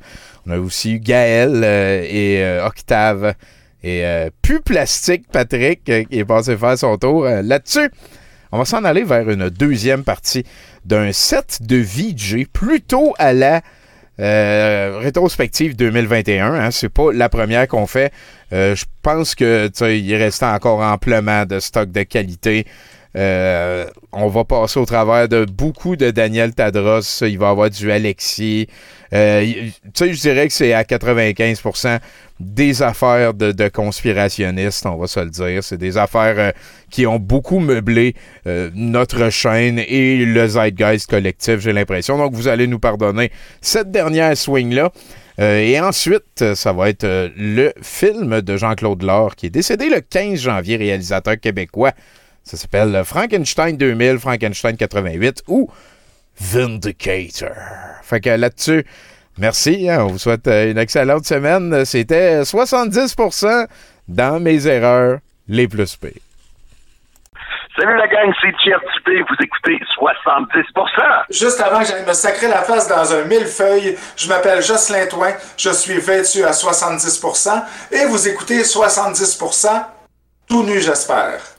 On a aussi eu Gaël euh, et Octave et Pu Plastique Patrick qui est passé faire son tour là-dessus. On va s'en aller vers une deuxième partie d'un set de VJ plutôt à la euh, rétrospective 2021. Hein, c'est pas la première qu'on fait. Euh, je pense que il restait encore amplement de stock de qualité. Euh, on va passer au travers de beaucoup de Daniel Tadros. Il va avoir du Alexis. Euh, tu sais, je dirais que c'est à 95% des affaires de, conspirationnistes, on va se le dire. C'est des affaires euh, qui ont beaucoup meublé notre chaîne et le zeitgeist collectif, j'ai l'impression. Donc, vous allez nous pardonner cette dernière swing-là. Et ensuite, ça va être le film de Jean-Claude Laure, qui est décédé le 15 janvier, réalisateur québécois. Ça s'appelle Frankenstein 2000, Frankenstein 88 ou Vindicator. Fait que là-dessus, merci. hein, on vous souhaite euh, une excellente semaine. C'était 70% dans mes erreurs les plus pires. Salut la gang, c'est Thierry Dupé, vous écoutez 70%. Juste avant que j'aille me sacrer la face dans un millefeuille, je m'appelle Jocelyn Toin, je suis vêtu à 70% et vous écoutez 70% tout nu j'espère.